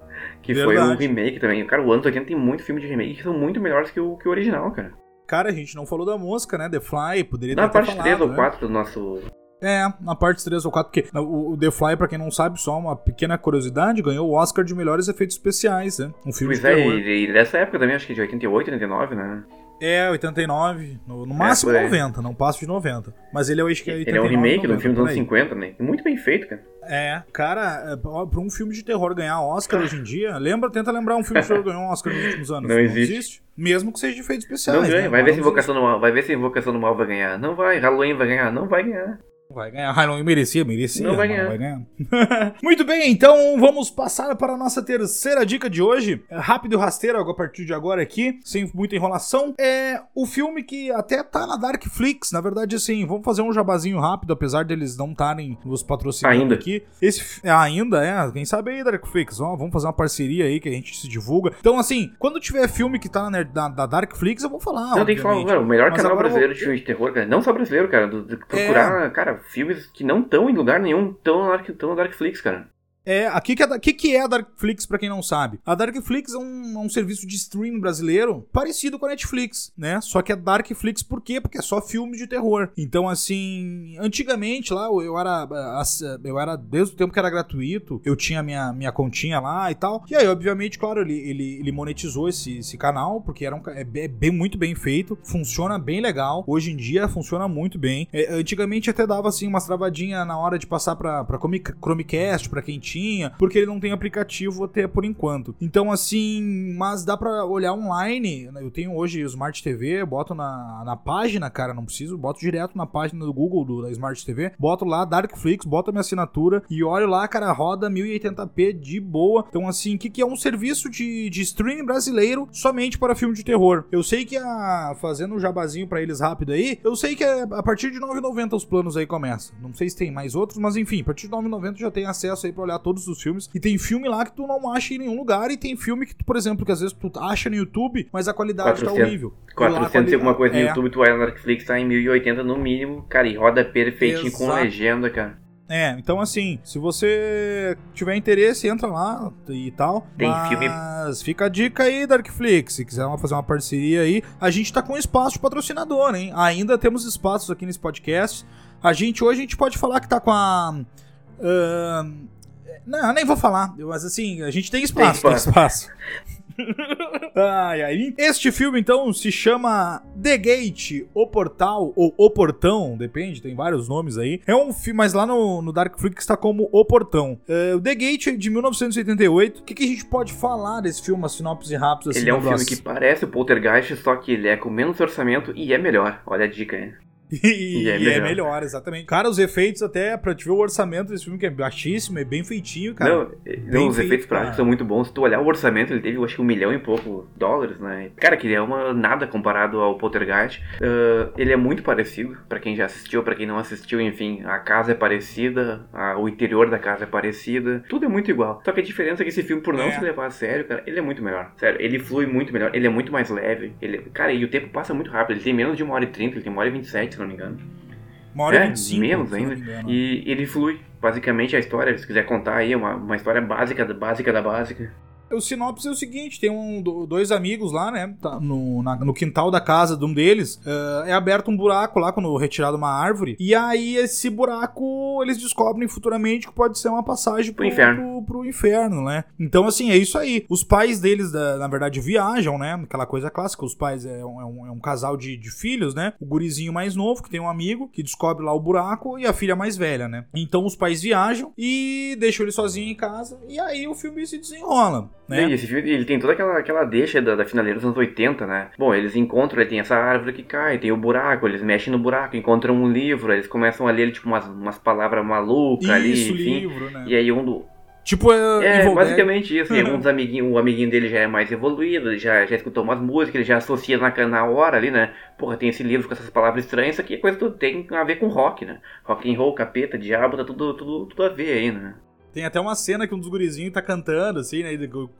Que foi Verdade. um remake também. Cara, o ano 80 tem muito filme de remake que são muito melhores que o, que o original, cara. Cara, a gente não falou da mosca, né? The Fly, poderia ter Na parte falado, 3 ou né? 4 do nosso. É, na parte 3 ou 4, porque o, o The Fly, pra quem não sabe, só uma pequena curiosidade, ganhou o Oscar de melhores efeitos especiais, né? Um filme Pois de é, terror. e, e dessa época também, acho que de 88, 89, né? É, 89, no, no máximo por aí. 90, não passa de 90. Mas ele eu acho que é 89, Ele é um remake de um 90, filme dos anos aí. 50, né? Muito bem feito, cara. É, cara, é, pra um filme de terror ganhar Oscar hoje em dia, lembra, tenta lembrar um filme de terror que ganhou um Oscar nos últimos anos. Não existe. Mesmo que seja de efeitos especiais. Não ganha, né? vai ver se não Invocação do Mal, vai ver se Invocação do Mal vai ganhar. Não vai, Halloween vai ganhar, não vai ganhar. Vai ganhar. Halloween merecia, merecia. Não vai ganhar. vai ganhar. Muito bem, então vamos passar para a nossa terceira dica de hoje. É rápido e rasteiro a partir de agora aqui, sem muita enrolação. É o filme que até tá na Darkflix. Na verdade, assim, vamos fazer um jabazinho rápido, apesar deles não estarem nos patrocinando Ainda. aqui. Esse é, ainda é, quem sabe aí, Darkflix. Ó, vamos fazer uma parceria aí que a gente se divulga. Então, assim, quando tiver filme que tá na, na, da Darkflix, eu vou falar. não, tem que falar, cara, o melhor Mas canal brasileiro vou- de filme de terror, cara. Não só brasileiro, cara. Do, do- procurar, cara, filmes que não estão em lugar nenhum, estão na, Dark- na cara. É, aqui que é, que, que é a Darkflix, pra quem não sabe? A Darkflix é um, é um serviço de streaming brasileiro parecido com a Netflix, né? Só que é Darkflix por quê? Porque é só filmes de terror. Então, assim, antigamente lá eu era, ass- eu era desde o tempo que era gratuito, eu tinha minha, minha continha lá e tal. E aí, obviamente, claro, ele, ele, ele monetizou esse, esse canal, porque era um, é, é bem, muito bem feito, funciona bem legal. Hoje em dia funciona muito bem. É, antigamente até dava assim umas travadinhas na hora de passar pra, pra Chromecast, pra quem tinha, porque ele não tem aplicativo até por enquanto. Então, assim, mas dá pra olhar online. né? Eu tenho hoje o Smart TV, boto na, na página, cara, não preciso, boto direto na página do Google do, da Smart TV, boto lá Darkflix, boto minha assinatura e olho lá, cara, roda 1080p de boa. Então, assim, o que, que é um serviço de, de streaming brasileiro somente para filme de terror? Eu sei que a. Fazendo um jabazinho pra eles rápido aí, eu sei que é a partir de 9,90 os planos aí começam. Não sei se tem mais outros, mas enfim, a partir de 9,90 já tem acesso aí pra olhar todos os filmes. E tem filme lá que tu não acha em nenhum lugar, e tem filme que, tu, por exemplo, que às vezes tu acha no YouTube, mas a qualidade tá 400, horrível. E lá a 400 e alguma coisa no é, YouTube, tu vai na Netflix, tá em 1080 no mínimo, cara, e roda perfeitinho com Exato. legenda, cara. É, então assim, se você tiver interesse, entra lá e tal. Tem mas filme- fica a dica aí, Darkflix. Se quiser fazer uma parceria aí, a gente tá com espaço de patrocinador, hein? Ainda temos espaços aqui nesse podcast. A gente hoje a gente pode falar que tá com a. ahn, não, nem vou falar, mas assim, a gente tem espaço, tem espaço. ai, ai. Este filme, então, se chama The Gate, O Portal, ou O Portão, depende, tem vários nomes aí. É um filme, mas lá no, no Darkflix está como O Portão. É, o The Gate é de 1988. O que, que a gente pode falar desse filme, uma sinopse rápida assim, Ele é um no filme que parece o Poltergeist, só que ele é com menos orçamento e é melhor. Olha a dica aí. E, E é é, melhor. melhor. exatamente. Cara, os efeitos até, pra te ver o orçamento desse filme, que é baixíssimo, é bem feitinho, cara. não, eh, não, os feito, efeitos práticos são muito bons. Se tu olhar o orçamento, ele teve, eu acho que um milhão e pouco dólares, né? Cara, que é uma nada comparado ao Poltergeist. Ah, ele é muito parecido, pra quem já assistiu, pra quem não assistiu, enfim. A casa é parecida, a- o interior da casa é parecida. Tudo é muito igual. Só que a diferença é que esse filme, por não É. se levar a sério, cara, ele é muito melhor. Sério, ele flui muito melhor, ele é muito mais leve. Ele, cara, e o tempo passa muito rápido. Ele tem menos de uma hora e trinta, ele tem uma hora e vinte e sete, se não me engano. Uma hora é, 25. menos ainda. E ele flui. basicamente a história, se quiser contar aí, uma, uma história básica, básica da básica. O sinopse é o seguinte: tem um, dois amigos lá, né? Tá no, na, no quintal da casa de um deles. Uh, é aberto um buraco lá quando retirado uma árvore. E aí, esse buraco eles descobrem futuramente que pode ser uma passagem pro, pro inferno. Pro, pro inferno, né? Então, assim, é isso aí. Os pais deles, na verdade, viajam, né? Aquela coisa clássica. Os pais é um, é um, é um casal de, de filhos, né? O gurizinho mais novo, que tem um amigo, que descobre lá o buraco, e a filha mais velha, né? Então os pais viajam e deixam ele sozinho em casa. E aí o filme se desenrola. Né? E esse filme ele tem toda aquela, aquela deixa da, da finaleira dos anos 80, né? Bom, eles encontram, ele tem essa árvore que cai, tem o buraco, eles mexem no buraco, encontram um livro, eles começam a ler tipo, umas, umas palavras malucas isso, ali, enfim. Livro, né? E aí um do. Tipo, é, é basicamente isso. E um amiguinhos, o amiguinho dele já é mais evoluído, já, já escutou umas músicas, ele já associa na, na hora ali, né? Porra, tem esse livro com essas palavras estranhas, isso aqui é coisa que tem a ver com rock, né? Rock and roll, capeta, diabo, tá tudo, tudo, tudo a ver aí, né? Tem até uma cena que um dos gurizinhos tá cantando, assim, né?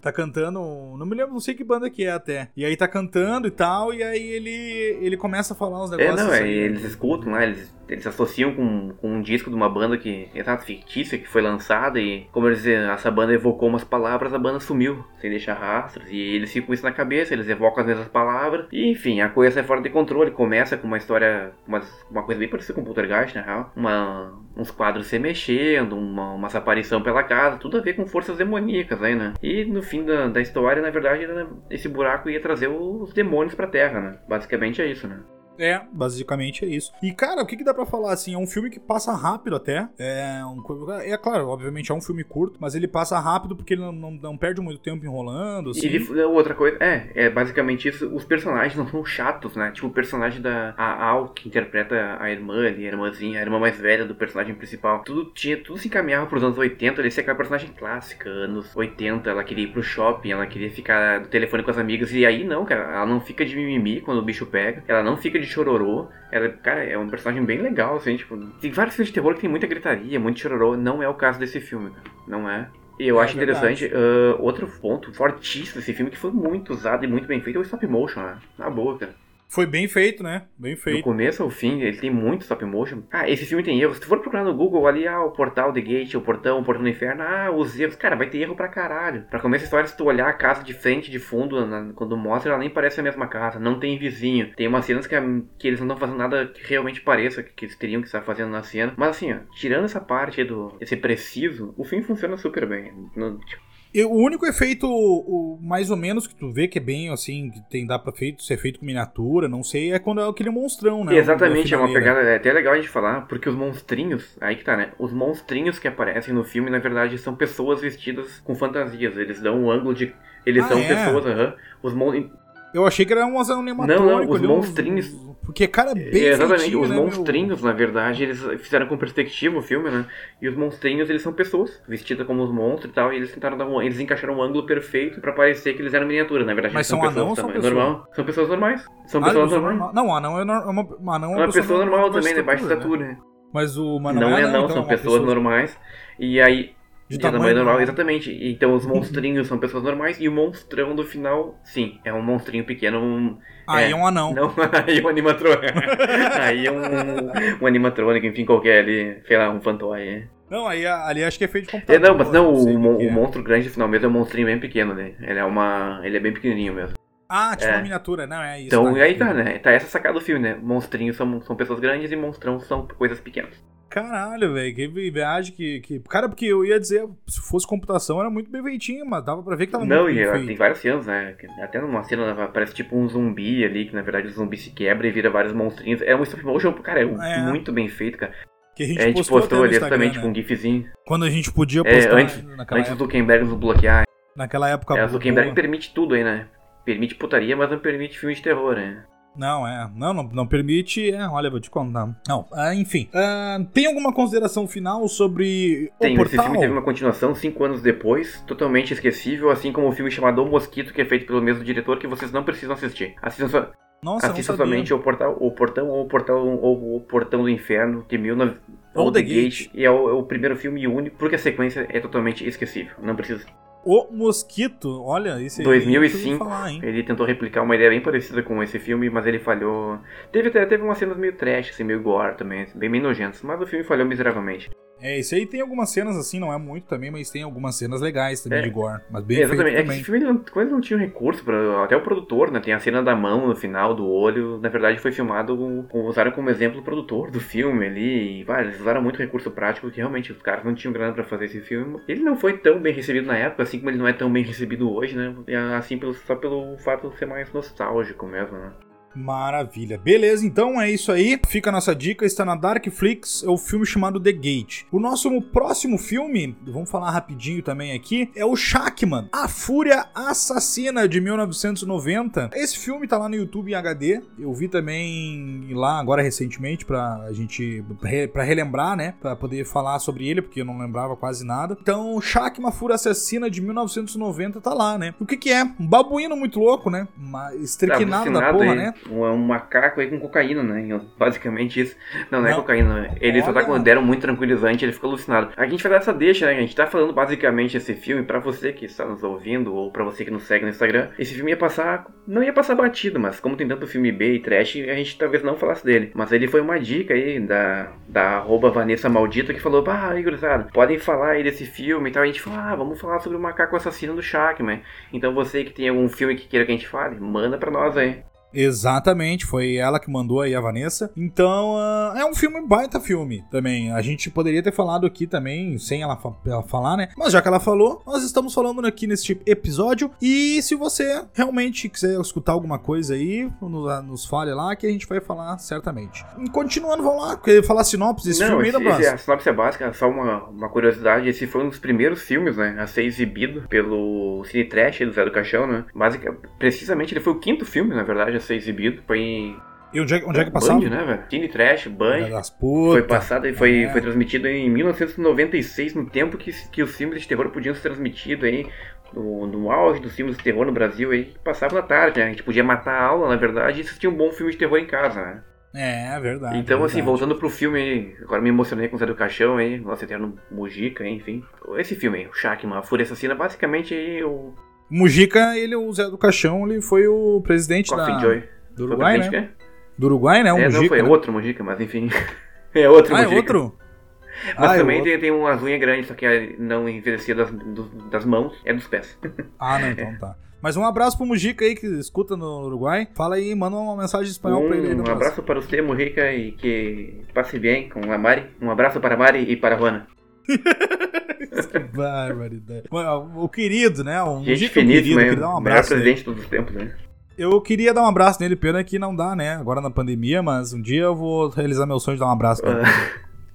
Tá cantando. Não me lembro, não sei que banda que é até. E aí tá cantando e tal, e aí ele, ele começa a falar uns negócios. É, não, assim, é, eles escutam lá, eles eles associam com, com um disco de uma banda que exato fictícia que foi lançada e como eles dizem, essa banda evocou umas palavras, a banda sumiu sem deixar rastros e eles ficam com isso na cabeça, eles evocam as mesmas palavras e enfim, a coisa sai fora de controle, começa com uma história, uma, uma coisa bem parecida com o Poltergeist na real, uma, uns quadros se mexendo, uma, uma aparição pela casa, tudo a ver com forças demoníacas aí, né? E no fim da, da história, na verdade, esse buraco ia trazer os demônios pra Terra, né? Basicamente é isso, né? É, basicamente é isso. E, cara, o que, que dá para falar assim? É um filme que passa rápido até. É, um, é claro, obviamente é um filme curto, mas ele passa rápido porque ele não, não, não perde muito tempo enrolando. Assim. E outra coisa, é, é basicamente isso. Os personagens não são chatos, né? Tipo, o personagem da a Al, que interpreta a irmã ali, a irmãzinha, a irmã mais velha do personagem principal. Tudo tinha, tudo se encaminhava pros anos 80. Ele ser aquela personagem clássica, anos 80. Ela queria ir pro shopping, ela queria ficar no telefone com as amigas. E aí não, cara, ela não fica de mimimi quando o bicho pega. Ela não fica de chororô. Ela, cara, é um personagem bem legal, assim, tipo. Tem vários filmes de terror que tem muita gritaria, muito chororô. Não é o caso desse filme, cara. Não é. E eu é, acho interessante, uh, outro ponto fortíssimo desse filme que foi muito usado e muito bem feito é o stop motion, né? Na boa, cara. Foi bem feito, né? Bem feito. Do começo ao fim, ele tem muito stop motion. Ah, esse filme tem erros. Se tu for procurar no Google ali, ah, o portal The Gate, o portão, o portão do inferno, ah, os erros. Cara, vai ter erro pra caralho. Pra começar a história, se tu olhar a casa de frente, de fundo, na, quando mostra, ela nem parece a mesma casa. Não tem vizinho. Tem umas cenas que, que eles não estão fazendo nada que realmente pareça que, que eles teriam que estar fazendo na cena. Mas assim, ó, tirando essa parte do esse preciso, o filme funciona super bem. No, tipo, e o único efeito, o, mais ou menos, que tu vê que é bem assim, que tem, dá pra feito, ser feito com miniatura, não sei, é quando é aquele monstrão, né? Exatamente, é uma pegada é até legal a gente falar, porque os monstrinhos, aí que tá, né? Os monstrinhos que aparecem no filme, na verdade, são pessoas vestidas com fantasias. Eles dão um ângulo de. Eles ah, são é? pessoas, aham. Uhum. Os mon... Eu achei que era um animatrônico. Não, não, os monstrinhos. Porque, cara, é bem é, Exatamente, os né, monstrinhos, meu... na verdade, eles fizeram com perspectiva o filme, né? E os monstrinhos, eles são pessoas, vestidas como os monstros e tal, e eles tentaram dar um, eles encaixaram um ângulo perfeito pra parecer que eles eram miniaturas, na verdade. Mas são, são pessoas. São pessoas? normal. São pessoas normais. São ah, pessoas normais. Normal. Não, anão é, uma, uma, anão é uma, pessoa, pessoa normal, também, de baixa estatura. Né? Mas o Manão não é, não, então, são é pessoas pessoa... normais. E aí, de, tamanho, tamanho normal, exatamente. Então os monstrinhos são pessoas normais e o monstrão do final, sim, é um monstrinho pequeno. Um, aí é, é um anão. Não, aí é um animatrônico. aí é um, um animatrônico, enfim, qualquer ali, sei lá, um fantoy. Não, aí ali acho que é feito de computador. É, não, mas não, o, o, é. monstro grande no final mesmo é um monstrinho bem pequeno, né? Ele é uma. Ele é bem pequenininho mesmo. Ah, tipo é. uma miniatura, não, é isso. Então, tá, aí tá, né? Tá essa sacada do filme, né? Monstrinhos são, são pessoas grandes e monstrão são coisas pequenas. Caralho, velho, que viagem que, que. Cara, porque eu ia dizer, se fosse computação, era muito bem feitinho, mas dava pra ver que tava Não, muito bem feito. Não, tem várias cenas, né? Até numa cena parece tipo um zumbi ali, que na verdade o zumbi se quebra e vira vários monstrinhos. É um stop motion, cara, é, é. muito bem feito, cara. Que a gente, a gente postou, postou ali exatamente né? com um gifzinho. Quando a gente podia é, postar. É, antes antes do Zuckerberg nos bloquear. Naquela época. É, o Zuckerberg permite tudo aí, né? Permite putaria, mas não permite filme de terror, né? Não, é. Não, não, não permite. É, olha, vou te contar. Não, ah, enfim. Ah, tem alguma consideração final sobre tem, o portal? Esse filme teve uma continuação cinco anos depois, totalmente esquecível, assim como o filme chamado O Mosquito, que é feito pelo mesmo diretor, que vocês não precisam assistir. Assistam só. Nossa, Assista somente o portal, o portão ou o portal ou o portão do inferno de 19 ou The Gate. Gate. E é o, é o primeiro filme único, porque a sequência é totalmente esquecível. Não precisa. O Mosquito, olha, esse 2005, falar, ele tentou replicar uma ideia bem parecida com esse filme, mas ele falhou. Teve teve umas cenas meio trash, assim, meio gore também, bem, bem nojentas, mas o filme falhou miseravelmente. É, esse aí tem algumas cenas assim, não é muito também, mas tem algumas cenas legais também É. de gore. Mas bem É, feito exatamente. É que também. esse filme não, quase não tinha recurso, pra, até o produtor, né? Tem a cena da mão no final, do olho. Na verdade, foi filmado, com- usaram como exemplo o produtor do filme ali. E, vai, eles usaram muito recurso prático, porque realmente os caras não tinham grana pra fazer esse filme. Ele não foi tão bem recebido na época, assim como ele não é tão bem recebido hoje, né? Assim, pelo, só pelo fato de ser mais nostálgico mesmo, né? Maravilha. Beleza, então é isso aí. Fica a nossa dica, está na Darkflix, é o filme chamado The Gate. O nosso próximo filme, vamos falar rapidinho também aqui, é o Shackman, A Fúria Assassina de 1990. Esse filme tá lá no YouTube em HD. Eu vi também lá agora recentemente pra a gente para relembrar, né, Pra poder falar sobre ele, porque eu não lembrava quase nada. Então, Shackman, A Fúria Assassina de 1990 tá lá, né? O que que é? Um babuíno muito louco, né? Uma estrequinado da Alucinado porra, aí. né? Um, é um macaco aí com cocaína, né? Basicamente isso. Não, não, é Não. cocaína. Ele só tá com deram muito tranquilizante, ele ficou alucinado. A gente vai dar essa deixa, né? A gente tá falando basicamente esse filme pra você que está nos ouvindo ou pra você que nos segue no Instagram. Esse filme ia passar, não ia passar batido, mas como tem tanto filme B e trash, a gente talvez não falasse dele. Mas ele foi uma dica aí da da arroba Vanessa Maldita que falou: "Bah, aí, gurizada, podem falar aí desse filme e tal". A gente falou: "Ah, vamos falar sobre o macaco assassino do Shackman". Então você que tem algum filme que queira que a gente fale, manda pra nós aí. Exatamente, foi ela que mandou aí a Vanessa. Então, ah, é um filme baita filme também. A gente poderia ter falado aqui também, sem ela, fa- ela falar, né? Mas já que ela falou, nós estamos falando aqui neste episódio. E se você realmente quiser escutar alguma coisa aí, nos, nos fale lá que a gente vai falar certamente. E continuando, vamos lá, quer falar sinopse desse Não, filme esse, da esse- Brás? a sinopse é básica, só uma, uma curiosidade, esse foi um dos primeiros filmes, né, a ser exibido pelo Cine Trash do Zé do Caixão, né, Basica, precisamente ele foi o quinto filme, na verdade, a ser exibido, foi em E onde é, onde é que passava? Band, né, velho, Cine Trash, Band, foi passado e foi, É. foi transmitido em 1996, no tempo que, que os filmes de terror podiam ser transmitidos aí, no, no auge dos filmes de terror no Brasil aí, que passavam na tarde, né, a gente podia matar a aula, na verdade, e assistir um bom filme de terror em casa, né. É, é verdade. Então, assim, verdade. voltando pro filme aí, agora me emocionei com o Zé do Caixão aí, nosso eterno Mujica, enfim. Esse filme aí, o Shackman, a Fúria Assassina, basicamente aí o Mujica, ele, o Zé do Caixão, ele foi o presidente Coffin da, Joy. do Uruguai, né? Do Uruguai, né? O é? É, Mujica. não, foi né? outro Mujica, mas enfim. é outro Ah, é Mujica. outro? Mas Ah, é também tem, tem umas unhas grandes, só que é não envelhecia das, das mãos, é dos pés. Ah, não, então tá. Mas um abraço pro Mujica aí que escuta no Uruguai. Fala aí, manda uma mensagem em espanhol pra ele aí. Um, abraço para você, Mujica, e que passe bem com a Mari. Um abraço para a Mari e para a Juana. Que barbaridade. O querido, né? O Gente é um querido, queria dar um melhor abraço nele. presidente de todos os tempos, né? Eu queria dar um abraço nele, pena que não dá, né? Agora na pandemia, mas um dia eu vou realizar meu sonho de dar um abraço nele.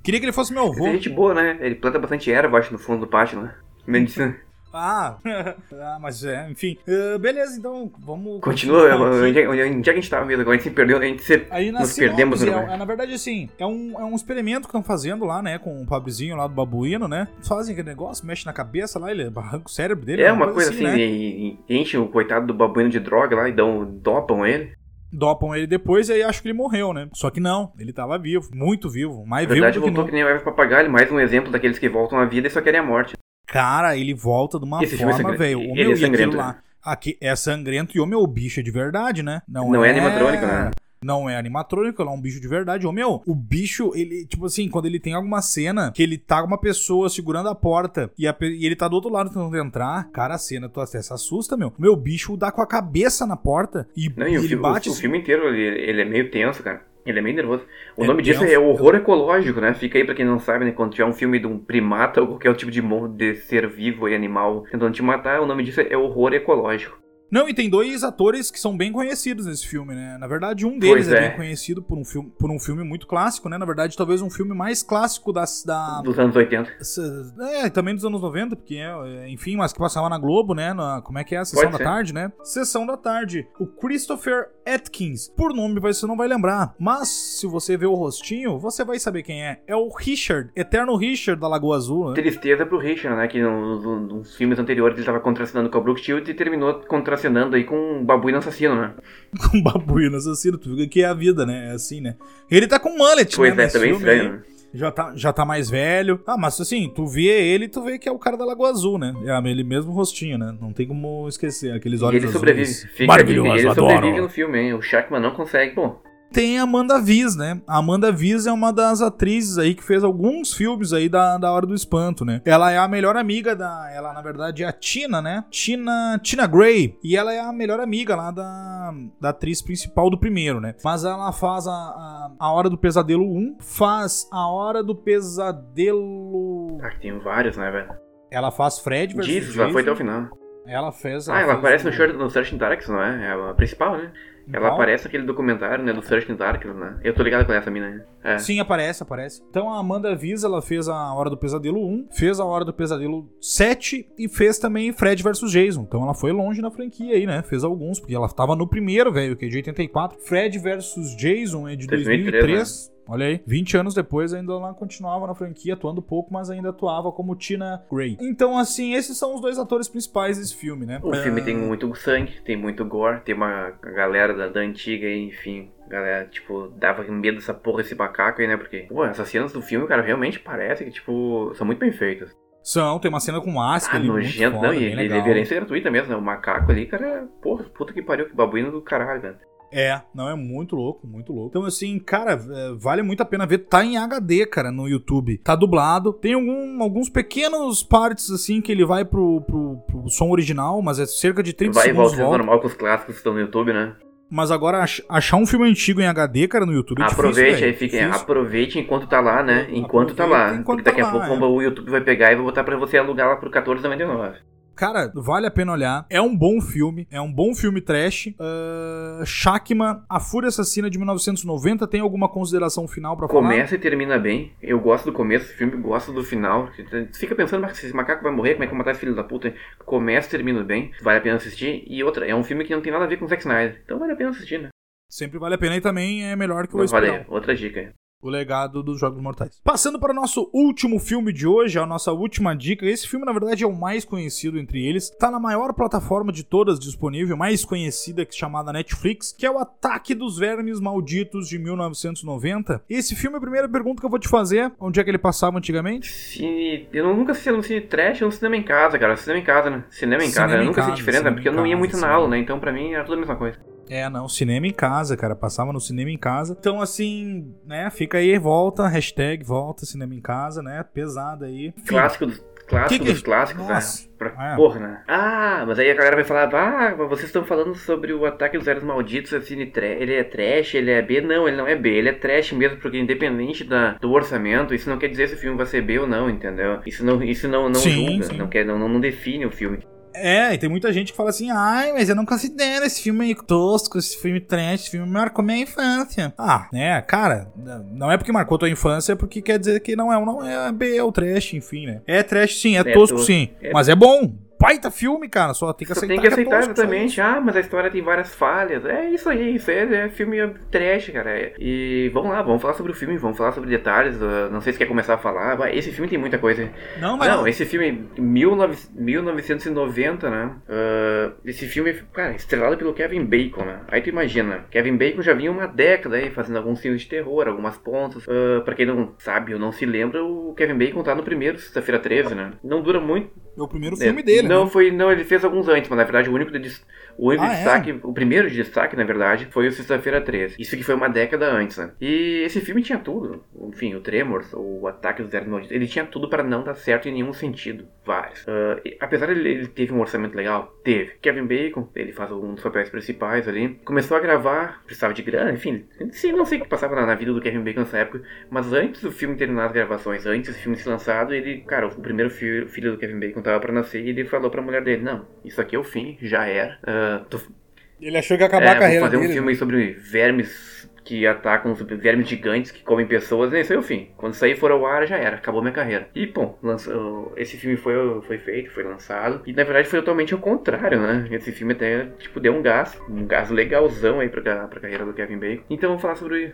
Queria que ele fosse meu avô. Tem gente boa, né? Ele planta bastante erva, acho, no fundo do pátio, né? Medicina. Ah, ah, mas é, enfim. Eh, beleza, então vamos. Continua, onde, é- onde, é que a gente tava mesmo? Agora a gente se perdeu, a gente se... Aí na Nos sinopse, perdemos no é, é, na verdade, assim, é um, é um experimento que estão fazendo lá, né, com o pobrezinho lá do babuíno, né? Fazem aquele negócio, mexe na cabeça lá, ele arranca o cérebro dele. É uma coisa assim, né? e- e enche o coitado do babuíno de droga lá e dão, dopam ele. Dopam ele depois e aí acho que ele morreu, né? Só que não, ele tava vivo, muito vivo, mais Na verdade, vivo do que voltou nunca. que nem o Eva Papagaio, mais um exemplo daqueles que voltam à vida e só querem a morte. Cara, ele volta de uma Esse é forma, sangrento. velho. O meu, é sangrento, lá. Aqui é sangrento e o meu bicho é de verdade, né? Não é animatrônico, né? Não é animatrônico, ele é um bicho de verdade. Ô meu, o bicho, ele, tipo assim, quando ele tem alguma cena que ele tá com uma pessoa segurando a porta e, a e ele tá do outro lado tentando entrar, cara, a cena, tu até se assusta, meu. Meu bicho dá com a cabeça na porta e, Não, e e o, ele o- bate. o assim- filme inteiro, ele, ele é meio tenso, cara. Ele é meio nervoso. O É nome disso é horror ecológico, né? Fica aí pra quem não sabe, né? Quando tiver um filme de um primata ou qualquer tipo de, de ser vivo e animal tentando te matar, o nome disso é horror ecológico. Não, e tem dois atores que são bem conhecidos nesse filme, né? Na verdade, um deles é. é. bem conhecido por um, filme, por um filme muito clássico, né? Na verdade, talvez um filme mais clássico das, da, Dos anos 80. Essa- É, também dos anos 90, porque, é, é, enfim, mas que passava na Globo, né? Na, como é que é? A Sessão Pode da ser. Tarde, né? Sessão da Tarde. O Christopher Atkins. Por nome você não vai lembrar, mas se você ver o rostinho, você vai saber quem é. É o Richard, Eterno Richard da Lagoa Azul, né? Tristeza pro Richard, né? Que nos, nos- filmes anteriores ele tava contracenando com a Brooke Shields e terminou contracenando aí com um babuíno assassino, né? Com babuíno assassino, tu viu que é a vida, né? É assim, né? Ele tá com mullet, Pois né? é, nesse também aí. estranho, né? Já tá, já tá mais velho. Ah, mas assim, tu vê ele, tu vê que é o cara da Lagoa Azul, né? É ele mesmo rostinho, né? Não tem como esquecer aqueles olhos ele azuis. sobrevive. Fica Maravilhoso, ele adoro. sobrevive no filme, hein? O Shackman não consegue. Pô, tem a Amanda Viz, né? A Amanda Viz é uma das atrizes aí que fez alguns filmes aí da, da Hora do Espanto, né? Ela é a melhor amiga da. Ela, na verdade, é a Tina, né? Tina, Tina Gray. E ela é a melhor amiga lá da, da atriz principal do primeiro, né? Mas ela faz a, a, a Hora do Pesadelo 1, faz a Hora do Pesadelo. Ah, tem vários, né, velho? Ela faz Fred versus Diz, ela foi até o final. Ela fez. Ela ah, ela fez aparece no, no Searching Darkness, não é? É a principal, né? Ela aparece naquele documentário, né, do Searching Darkness, né? Eu tô ligado com essa mina, né? É. Sim, aparece, aparece. Então a Amanda Viz, ela fez a Hora do Pesadelo 1, fez a Hora do Pesadelo 7 e fez também Fred vs Jason. Então ela foi longe na franquia aí, né? Fez alguns, porque ela tava no primeiro, velho, que é de 84. Fred vs Jason é de 2003. 2003 né? Olha aí, 20 anos depois ainda ela continuava na franquia, atuando pouco, mas ainda atuava como Tina Gray. Então, assim, esses são os dois atores principais desse filme, né? O é... filme tem muito sangue, tem muito gore, tem uma galera da, da antiga, enfim, galera, tipo, dava medo dessa porra, esse macaco aí, né? Porque, pô, essas cenas do filme, cara, realmente parece que, tipo, são muito bem feitas. São, tem uma cena com máscara ah, ali. Nojento, não, e reverência gratuita mesmo, né? O macaco ali, cara, porra, puta que pariu, que babuíno do caralho, velho. É, não, é muito louco, muito louco. Então, assim, cara, é, vale muito a pena ver. Tá em HD, cara, no YouTube. Tá dublado. Tem algum, alguns pequenos partes, assim, que ele vai pro, pro, pro som original, mas é cerca de 30 vai segundos. Vai e volta, normal que os clássicos estão no YouTube, né? Mas agora, achar um filme antigo em HD, cara, no YouTube é Aproveite, difícil, aí fica, aproveite enquanto tá lá, né? Enquanto Aproveita tá lá. Enquanto Porque daqui tá a pouco é. o YouTube vai pegar e vai botar pra você alugar lá por R$14,99. Cara, vale a pena olhar. É um bom filme. É um bom filme trash. Uh, A Fúria Assassina de 1990. Tem alguma consideração final para falar? Começa e termina bem. Eu gosto do começo do filme, gosto do final. Fica pensando, mas esse macaco vai morrer, como é que eu matar esse filho da puta? Começa e termina bem. Vale a pena assistir. E outra, é um filme que não tem nada a ver com o Zack Snyder. Então vale a pena assistir, né? Sempre vale a pena e também é melhor que o Valeu, outra dica o legado dos Jogos Mortais. Passando para o nosso último filme de hoje, a nossa última dica. Esse filme, na verdade, é o mais conhecido entre eles. Tá na maior plataforma de todas disponível, mais conhecida, que chamada Netflix, que é o Ataque dos Vermes Malditos de 1990. Esse filme, a primeira pergunta que eu vou te fazer, onde é que ele passava antigamente? Cine... Eu nunca assisti no cine trash, no cinema em casa, cara. Cinema em casa, né? Cinema em cinema casa. eu nunca sei diferença, porque eu não ia muito na aula, né? Então, pra mim, era tudo a mesma coisa. É, não, cinema em casa, cara. Passava no cinema em casa. Então, assim, né, fica aí, volta, hashtag volta, cinema em casa, né? Pesada aí. Clássico dos, clássico que dos que... clássicos, Nossa. né? Pra... É. Porra, né? Ah, mas aí a galera vai falar, ah, vocês estão falando sobre o ataque dos Eros Malditos, assim, ele é trash, ele é B. Não, ele não é B, ele é trash mesmo, porque independente da, do orçamento, isso não quer dizer se o filme vai ser B ou não, entendeu? Isso não, isso não, não sim, julga, sim. Não, quer, não, não define o filme. É, e tem muita gente que fala assim, ai, mas eu não considero esse filme tosco, esse filme trash, esse filme marcou minha infância. Ah, né, cara, não é porque marcou tua infância, é porque quer dizer que não é, não é B, é o trash, enfim, né. É trash sim, é, é tosco sim, é... mas é bom baita filme, cara. Só tem que aceitar. Tem que aceitar, que é exatamente. Ah, mas a história tem várias falhas. É isso aí, isso é, é filme trash, cara. E vamos lá, vamos falar sobre o filme, vamos falar sobre detalhes. Uh, não sei se quer começar a falar. Esse filme tem muita coisa. Não, mas. Não, não. esse filme, 19, 1990, né? Uh, esse filme, cara, estrelado pelo Kevin Bacon, né? Aí tu imagina, Kevin Bacon já vinha uma década aí fazendo alguns filmes de terror, algumas pontas. Uh, pra quem não sabe ou não se lembra, o Kevin Bacon tá no primeiro, sexta-feira 13, né? Não dura muito. É o primeiro filme é, dele, Não, né? foi. Não, ele fez alguns antes, mas na verdade o único de, o único ah, é? destaque, é? o primeiro de destaque, na verdade, foi o Sexta-feira 13. Isso que foi uma década antes, né? E esse filme tinha tudo. Enfim, o Tremors, o Ataque dos Zero Malditos, ele tinha tudo para não dar certo em nenhum sentido. Vários. Uh, e, apesar de ele, teve um orçamento legal, teve. Kevin Bacon, ele faz um dos papéis principais ali. Começou a gravar, precisava de grana, enfim. Sim, não sei o que passava na, na vida do Kevin Bacon nessa época, mas antes do filme terminar as gravações, antes do filme ser lançado, ele, cara, o primeiro filho, filho do Kevin Bacon tava para nascer e ele falou pra mulher dele: Não, isso aqui é o fim, já era. Uh, tô... Ele achou que ia acabar é, a carreira vou fazer dele. um filme né? sobre vermes que atacam os vermes gigantes que comem pessoas, esse é o fim. Quando sair for ao ar, já era, acabou minha carreira. E, bom, lançou, esse filme foi, foi feito, foi lançado, e na verdade foi totalmente ao contrário, né? Esse filme até, tipo, deu um gás, um gás legalzão aí pra, pra carreira do Kevin Bacon. Então vamos falar sobre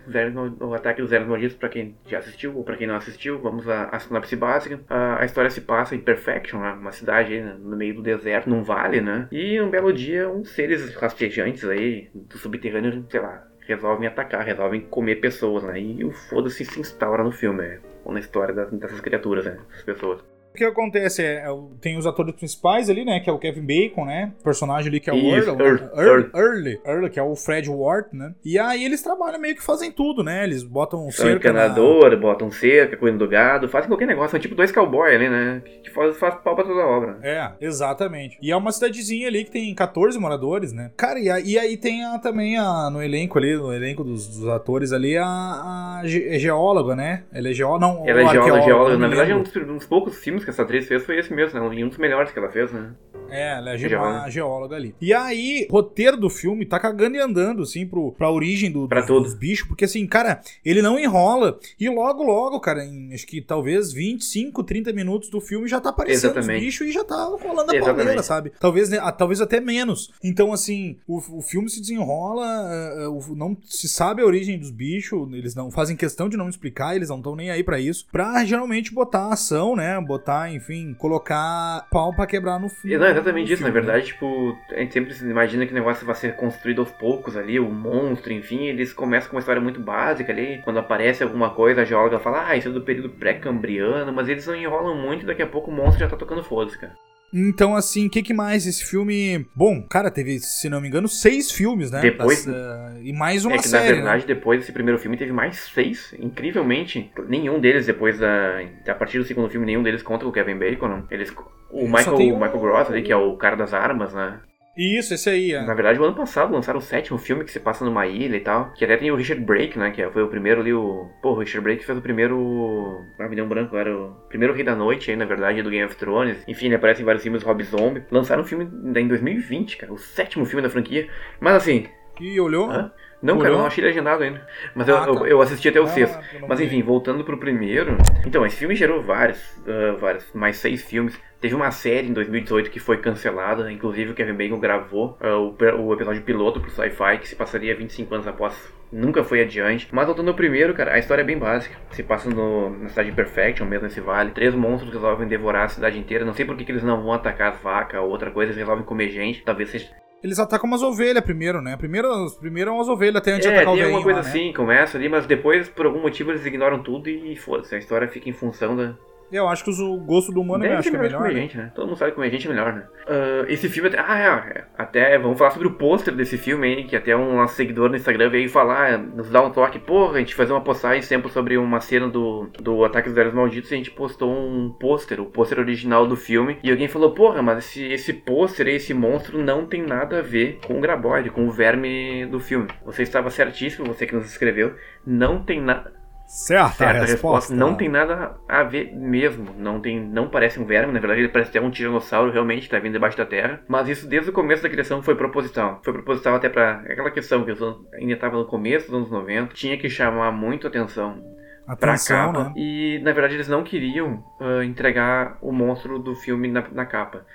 o, o ataque dos Vermes Malditos pra quem já assistiu ou pra quem não assistiu. Vamos à, sinopse básica. A, a, história se passa em Perfection, né? uma cidade aí, no meio do deserto, num vale, né? E um belo dia, uns seres rastejantes aí do subterrâneo, sei lá, resolvem atacar, resolvem comer pessoas, né? E o foda-se se instaura no filme, né? Ou na história das, dessas criaturas, né? Essas pessoas. O que acontece é, é tem os atores principais ali, né? Que é o Kevin Bacon, né? O personagem ali que é o Earl, Earl? Earl, Earl. Que é o Fred Ward, né? E aí eles trabalham meio que fazem tudo, né? Eles botam São cerca na... encanador, botam cerca, cuidam do gado, fazem qualquer negócio. São tipo dois cowboys ali, né? Que faz, faz pau pra toda a obra. É, exatamente. E é uma cidadezinha ali que tem 14 moradores, né? Cara, e, aí, e aí tem a, também a, no elenco ali, no elenco dos, dos atores ali, a, a ge- geóloga, né? Ela é geóloga, não, Ela é geóloga, geóloga. Na verdade, um dos, um dos poucos filmes que essa atriz fez foi esse mesmo, né? Um dos melhores que ela fez, né? É, ela é ge- Geóloga. geóloga ali. E aí, o roteiro do filme tá cagando e andando, assim, pro, pra origem do, Pra dos, tudo. dos bichos, porque assim, cara, ele não enrola. E logo, logo, cara, em acho que talvez 25, 30 minutos do filme já tá aparecendo Exatamente. os bichos e já tá rolando a Exatamente. pauleira, sabe? Talvez, né, talvez até menos. Então, assim, o, o filme se desenrola, o- não se sabe a origem dos bichos, eles não fazem questão de não explicar, eles não estão nem aí pra isso, pra geralmente botar ação, né? Botar, enfim, colocar pau pra quebrar no filme. Não, exatamente isso. Na filme, né? verdade, tipo, a gente sempre se imagina que o negócio vai ser construído aos poucos ali, o monstro, enfim. Eles começam com uma história muito básica ali. Quando aparece alguma coisa, a geóloga fala, ah, isso é do período pré-cambriano, mas eles não enrolam muito e daqui a pouco o monstro já tá tocando foda-se, cara. Então, assim, o que, que mais? Esse filme. Bom, cara, teve, se não me engano, seis filmes, né? Depois- Das, eh, e mais uma é que série. na verdade, depois desse primeiro filme, teve mais seis. Incrivelmente, nenhum deles, depois da. A partir do segundo filme, nenhum deles conta com o Kevin Bacon. Não. Eles. O Só Michael, Michael Gross ali, que é o cara das armas, né? Isso, esse aí. É. Na verdade, o ano passado lançaram o sétimo filme que se passa numa ilha e tal. Que até tem o Richard Brake, né? Que foi o primeiro ali, o. Pô, o Richard Brake fez o primeiro. Ah, me deu um branco, era o primeiro Rei da Noite aí, na verdade, do Game of Thrones. Enfim, ele aparece em vários filmes Rob Zombie. Lançaram um filme em 2020, cara. O sétimo filme da franquia. Mas assim, E olhou? Hã? Não, cara, eu não achei legendado ainda. Mas eu, Ah, eu, tá. eu assisti até o Ah, sexto. Mas vi. enfim, voltando pro primeiro. Então, esse filme gerou vários, ah, vários, mais seis filmes. Teve uma série em 2018 que foi cancelada. Inclusive, o Kevin Bacon gravou ah, o, o episódio piloto pro Sci-Fi, que se passaria 25 anos após. Nunca foi adiante. Mas voltando ao primeiro, cara, a história é bem básica. Se passa no, na cidade de Perfection, mesmo nesse vale. Três monstros resolvem devorar a cidade inteira. Não sei por que, que eles não vão atacar as vacas ou outra coisa, eles resolvem comer gente. Talvez seja Eles atacam umas ovelhas primeiro, né? Primeiro, primeiro é umas ovelhas até antes de É, atacar o tem velhinho alguma coisa lá, né? assim, começa ali, mas depois, por algum motivo, eles ignoram tudo e foda-se. A história fica em função da. Eu acho que o gosto do humano eu Deve acho ser que é melhor comer né? gente, né? Todo mundo sabe que comer gente é melhor, né? Ah, esse filme até. Ah, é, até vamos falar sobre o pôster desse filme aí, que até um nosso seguidor no Instagram veio falar, nos dá um toque, porra, a gente fazer uma postagem sempre sobre uma cena do, do Ataque dos Velhos Malditos e a gente postou um pôster, o pôster original do filme, e alguém falou, porra, mas esse, esse pôster, esse monstro não tem nada a ver com o Graboide, com o verme do filme. Você estava certíssimo, você que nos escreveu, não tem nada. Certa, Certa a a resposta. Não tem nada a ver mesmo. Não tem, não parece um verme, na verdade ele parece até um tiranossauro realmente, tá vindo debaixo da terra. Mas isso desde o começo da criação foi proposital. Foi proposital até pra aquela questão que eu ainda tava no começo dos anos 90, tinha que chamar muito atenção pra Atenção, capa. né? E na verdade eles não queriam ah, entregar o monstro do filme na, na capa.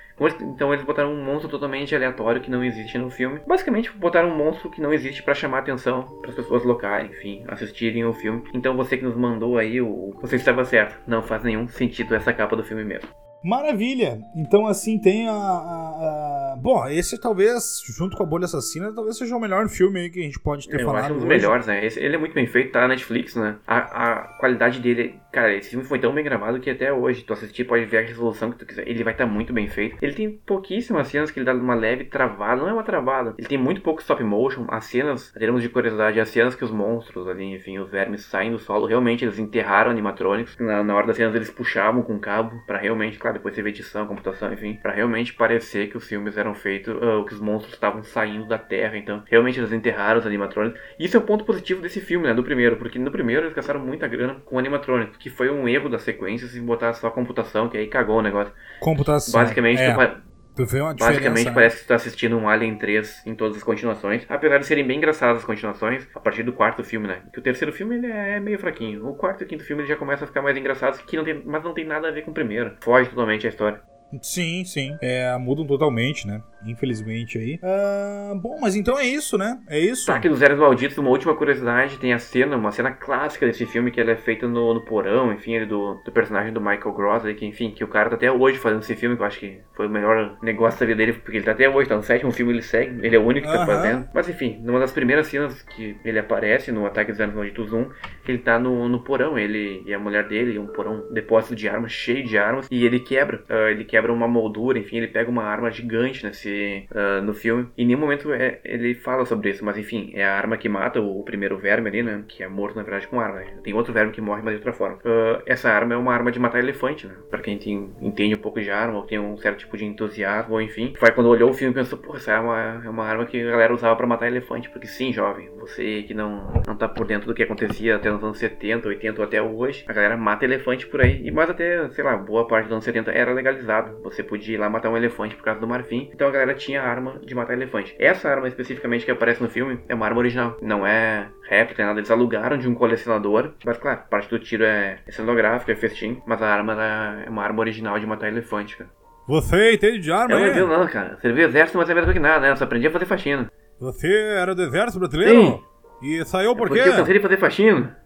Então eles botaram um monstro totalmente aleatório que não existe no filme. Basicamente botaram um monstro que não existe pra chamar atenção para as pessoas locais, enfim, assistirem o filme. Então você que nos mandou aí, o... você estava certo. Não faz nenhum sentido essa capa do filme mesmo. Maravilha! Então, assim, tem a, a- a- Bom, esse talvez, junto com a Bolha Assassina, talvez seja o melhor filme aí que a gente pode ter Eu falado. acho um dos hoje. melhores, né? Esse- ele é muito bem feito, tá na Netflix, né? A, a qualidade dele, cara, esse filme foi tão bem gravado que até hoje, tu assistir, pode ver a resolução que tu quiser. Ele vai estar muito bem feito. Ele tem pouquíssimas cenas que ele dá uma leve travada, não é uma travada. Ele tem muito pouco stop motion. As cenas, em termos de curiosidade, as cenas que os monstros ali, enfim, os vermes saem do solo, realmente eles enterraram animatronics. Na, na hora das cenas eles puxavam com cabo pra realmente, claro, depois teve edição, computação, enfim, pra realmente parecer que os filmes eram feitos, ah, que os monstros estavam saindo da terra. Então, realmente eles enterraram os animatronics. Isso é o ponto positivo desse filme, né? Do primeiro, porque no primeiro eles gastaram muita grana com animatronics, que foi um erro das sequências em botar só computação, que aí cagou o negócio. Computação. Basicamente, é, tu tu vê uma diferença. basicamente né? parece que tu tá assistindo um Alien 3 em todas as continuações. Apesar de serem bem engraçadas as continuações, a partir do quarto filme, né? Que o terceiro filme ele é meio fraquinho. O quarto e o quinto filme ele já começa a ficar mais engraçados, que não tem, mas não tem nada a ver com o primeiro. Foge totalmente a história. Sim, sim. É, mudam totalmente, né? Infelizmente aí. Uh, bom, mas então é isso, né? É isso. Ataque dos Zeros Malditos, uma última curiosidade, tem a cena, uma cena clássica desse filme que ela é feita no, no porão, enfim, ele do, do personagem do Michael Gross, que enfim, que o cara tá até hoje fazendo esse filme, que eu acho que foi o melhor negócio da vida dele, porque ele tá até hoje, tá no sétimo filme, ele segue, ele é o único que tá fazendo. Mas enfim, numa das primeiras cenas que ele aparece no Ataque dos Zeros Malditos 1, ele tá no, no porão, ele e a mulher dele, um porão depósito de armas, cheio de armas, e ele quebra, uh, ele quebra uma moldura, enfim, ele pega uma arma gigante uh, no filme. Em nenhum momento é, ele fala sobre isso, mas enfim, é a arma que mata o, primeiro verme ali, né? Que é morto na verdade com arma. Tem outro verme que morre, mas de outra forma. Uh, essa arma é uma arma de matar elefante, né? Pra quem tem, entende um pouco de arma, ou tem um certo tipo de entusiasmo, ou enfim. Vai quando olhou o filme e pensou, pô, essa é uma, é uma arma que a galera usava para matar elefante. Porque sim, jovem, você que não, não tá por dentro do que acontecia até nos anos 70, 80 ou até hoje, a galera mata elefante por aí. E mais até, sei lá, boa parte dos anos 70 era legalizado. Você podia ir lá matar um elefante por causa do marfim. Então a galera tinha arma de matar elefante. Essa arma especificamente que aparece no filme é uma arma original. Não é réplica, é nada. Eles alugaram de um colecionador. Mas claro, parte do tiro é, é cenográfica, é festim. Mas a arma é uma arma original de matar elefante, cara. Você entende de arma, Eu não não, cara. Servi exército, mas é melhor que nada, né? Eu só aprendi a fazer faxina. Você era do exército brasileiro? Sim. E saiu por quê? Porque eu cansei de fazer faxina.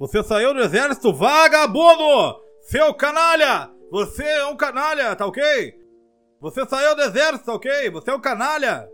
Você saiu do exército vagabundo! Seu canalha! Você é um canalha, tá ok? Você saiu do exército, tá ok? Você é um canalha!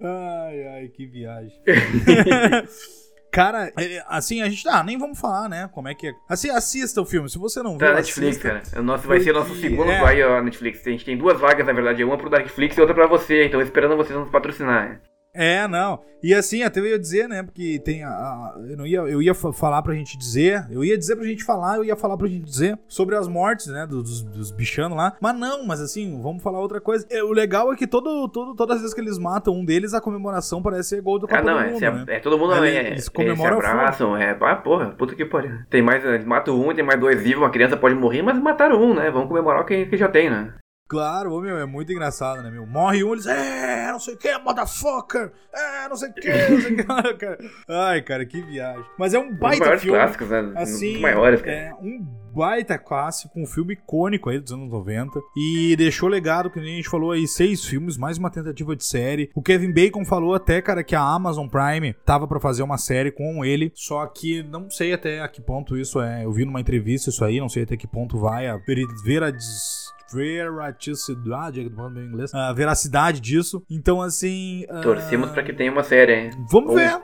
Ai, ai, que viagem. Cara, é, assim, a gente. Ah, nem vamos falar, né? Como é que é. Assim, assista o filme. Se você não viu. Tá Netflix, cara. O nosso, vai ser o nosso segundo é. vai, ó, Netflix. A gente tem duas vagas, na verdade. Uma pro Netflix e outra pra você. Então esperando vocês nos patrocinar. É, não. E assim, até eu ia dizer, né? Porque tem a, a, eu não ia, eu ia falar pra gente dizer, eu ia dizer pra gente falar, eu ia falar pra gente dizer sobre as mortes, né? Dos, dos bichanos lá. Mas não, mas assim, vamos falar outra coisa. É, o legal é que todo, todo, todas as vezes que eles matam um deles, a comemoração parece ser gol do Copa ah, não, do é, Mundo, é, né? é, todo mundo é, é, eles comemoram se abraçam, é, ah, porra, puta que pariu. Tem mais, eles matam um, tem mais dois vivos, uma criança pode morrer, mas mataram um, né? Vamos comemorar o que, que já tem, né? Claro, ô, meu, é muito engraçado, né, meu? Morre um, eles, é, não sei o que, motherfucker, é, não sei o que, não sei o que, cara. Ai, cara, que viagem. Mas é um baita maiores filme. clássicos, né? Assim, maiores, cara. É um baita clássico, um filme icônico aí dos anos 90 e deixou legado, que a gente falou aí, seis filmes, mais uma tentativa de série. O Kevin Bacon falou até, cara, que a Amazon Prime tava para fazer uma série com ele, só que não sei até a que ponto isso é. Eu vi numa entrevista isso aí, não sei até que ponto vai a ver a veracidade, em inglês, a veracidade disso. Então, assim. Torcemos uh... pra que tenha uma série, hein? Vamos Ou... ver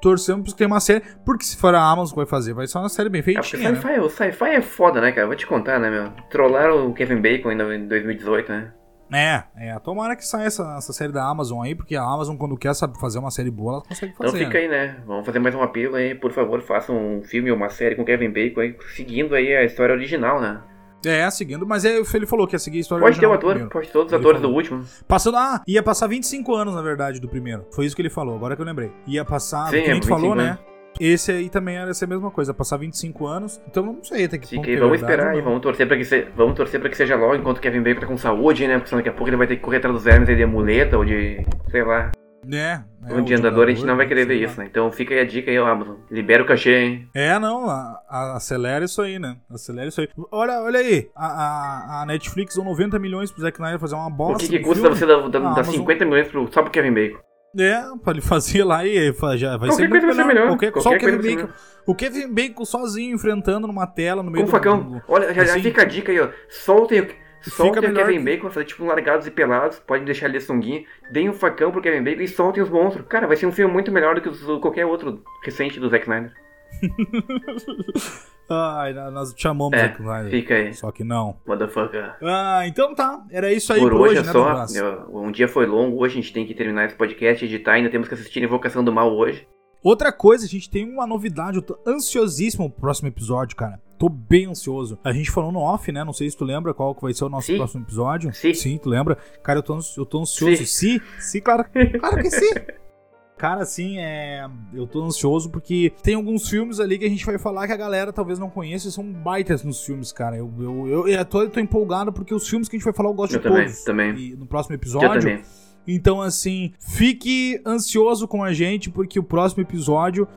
torcemos pra que tenha uma série. Porque se for a Amazon que vai fazer, vai ser uma série bem feitinha. É, sci-fi, né? o sci-fi é foda, né, cara? Vou te contar, né, meu? Trollaram o Kevin Bacon ainda em 2018, né? É, é. Tomara que saia essa, essa série da Amazon aí, porque a Amazon, quando quer sabe, fazer uma série boa, ela consegue fazer. Então fica aí, né? Vamos fazer mais um apelo aí, por favor, façam um filme ou uma série com Kevin Bacon aí, seguindo aí a história original, né? É, seguindo, mas é, ele falou que ia seguir a história Pode ter o ator, pode ter todos os atores falou. do último. Passando, ah, ia passar 25 anos, na verdade, do primeiro. Foi isso que ele falou, agora que eu lembrei. Ia passar, Sim, que a gente falou, né? Esse aí também era essa mesma coisa, passar 25 anos. Então não sei até que ponto. Que é vamos esperar e vamos torcer para que se, vamos torcer para que seja logo enquanto Kevin Bacon tá com saúde, né? Porque senão daqui a pouco ele vai ter que correr atrás dos vermes de muleta ou de, sei lá. É. é um de andador a gente não vai querer ver isso, né? Então fica aí a dica aí, Amazon. Libera o cachê, hein? É, não. A, a, acelera isso aí, né? Acelera isso aí. Olha, olha aí. A, a, a Netflix deu 90 milhões pro Zack Snyder fazer uma bosta. O que, que custa você dar, dar, dar 50 milhões pro, só pro Kevin Bacon? É, pra ele fazer lá e já vai qualquer ser muito melhor. melhor. Qualquer, qualquer só o Kevin Bacon. O Kevin Bacon sozinho enfrentando numa tela no meio Com do. facão. Olha, já, assim, já fica a dica aí, ó. Soltem Soltem o Kevin Bacon, fazer tipo um largados e pelados, pode deixar ali a sunguinha, deem um facão pro Kevin Bacon e soltem os monstros. Cara, vai ser um filme muito melhor do que os, qualquer outro recente do Zack Snyder. Ai, nós chamamos é, Zack Snyder. Fica aí. Só que não. Motherfucker. Ah, então tá. Era isso aí por, por hoje, hoje, é só. Um dia foi longo, hoje a gente tem que terminar esse podcast, editar, ainda temos que assistir Invocação do Mal hoje. Outra coisa, a gente tem uma novidade, eu tô ansiosíssimo pro próximo episódio, cara. Tô bem ansioso. A gente falou no off, né? Não sei se tu lembra qual que vai ser o nosso sim. próximo episódio. Sim. Sim, tu lembra? Cara, eu tô, eu tô ansioso. Sim, sim, sim claro. Claro que sim. Cara, assim, é. Eu tô ansioso porque tem alguns filmes ali que a gente vai falar que a galera talvez não conheça e são baitas nos filmes, cara. Eu, eu, eu, eu, tô, eu tô empolgado porque os filmes que a gente vai falar eu gosto eu de também, todos. Também. E no próximo episódio. Eu também Então, assim, fique ansioso com a gente, porque o próximo episódio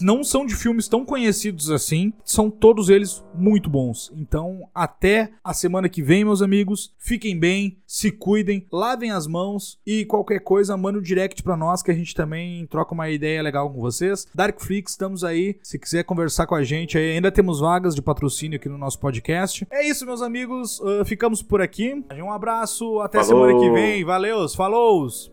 não são de filmes tão conhecidos assim, são todos eles muito bons. Então, até a semana que vem, meus amigos. Fiquem bem, se cuidem, lavem as mãos e qualquer coisa, manda um direct pra nós que a gente também troca uma ideia legal com vocês. Darkflix, estamos aí. Se quiser conversar com a gente, ainda temos vagas de patrocínio aqui no nosso podcast. É isso, meus amigos. Uh, ficamos por aqui. Um abraço, até Falou. semana que vem. Valeu, falou! Goals!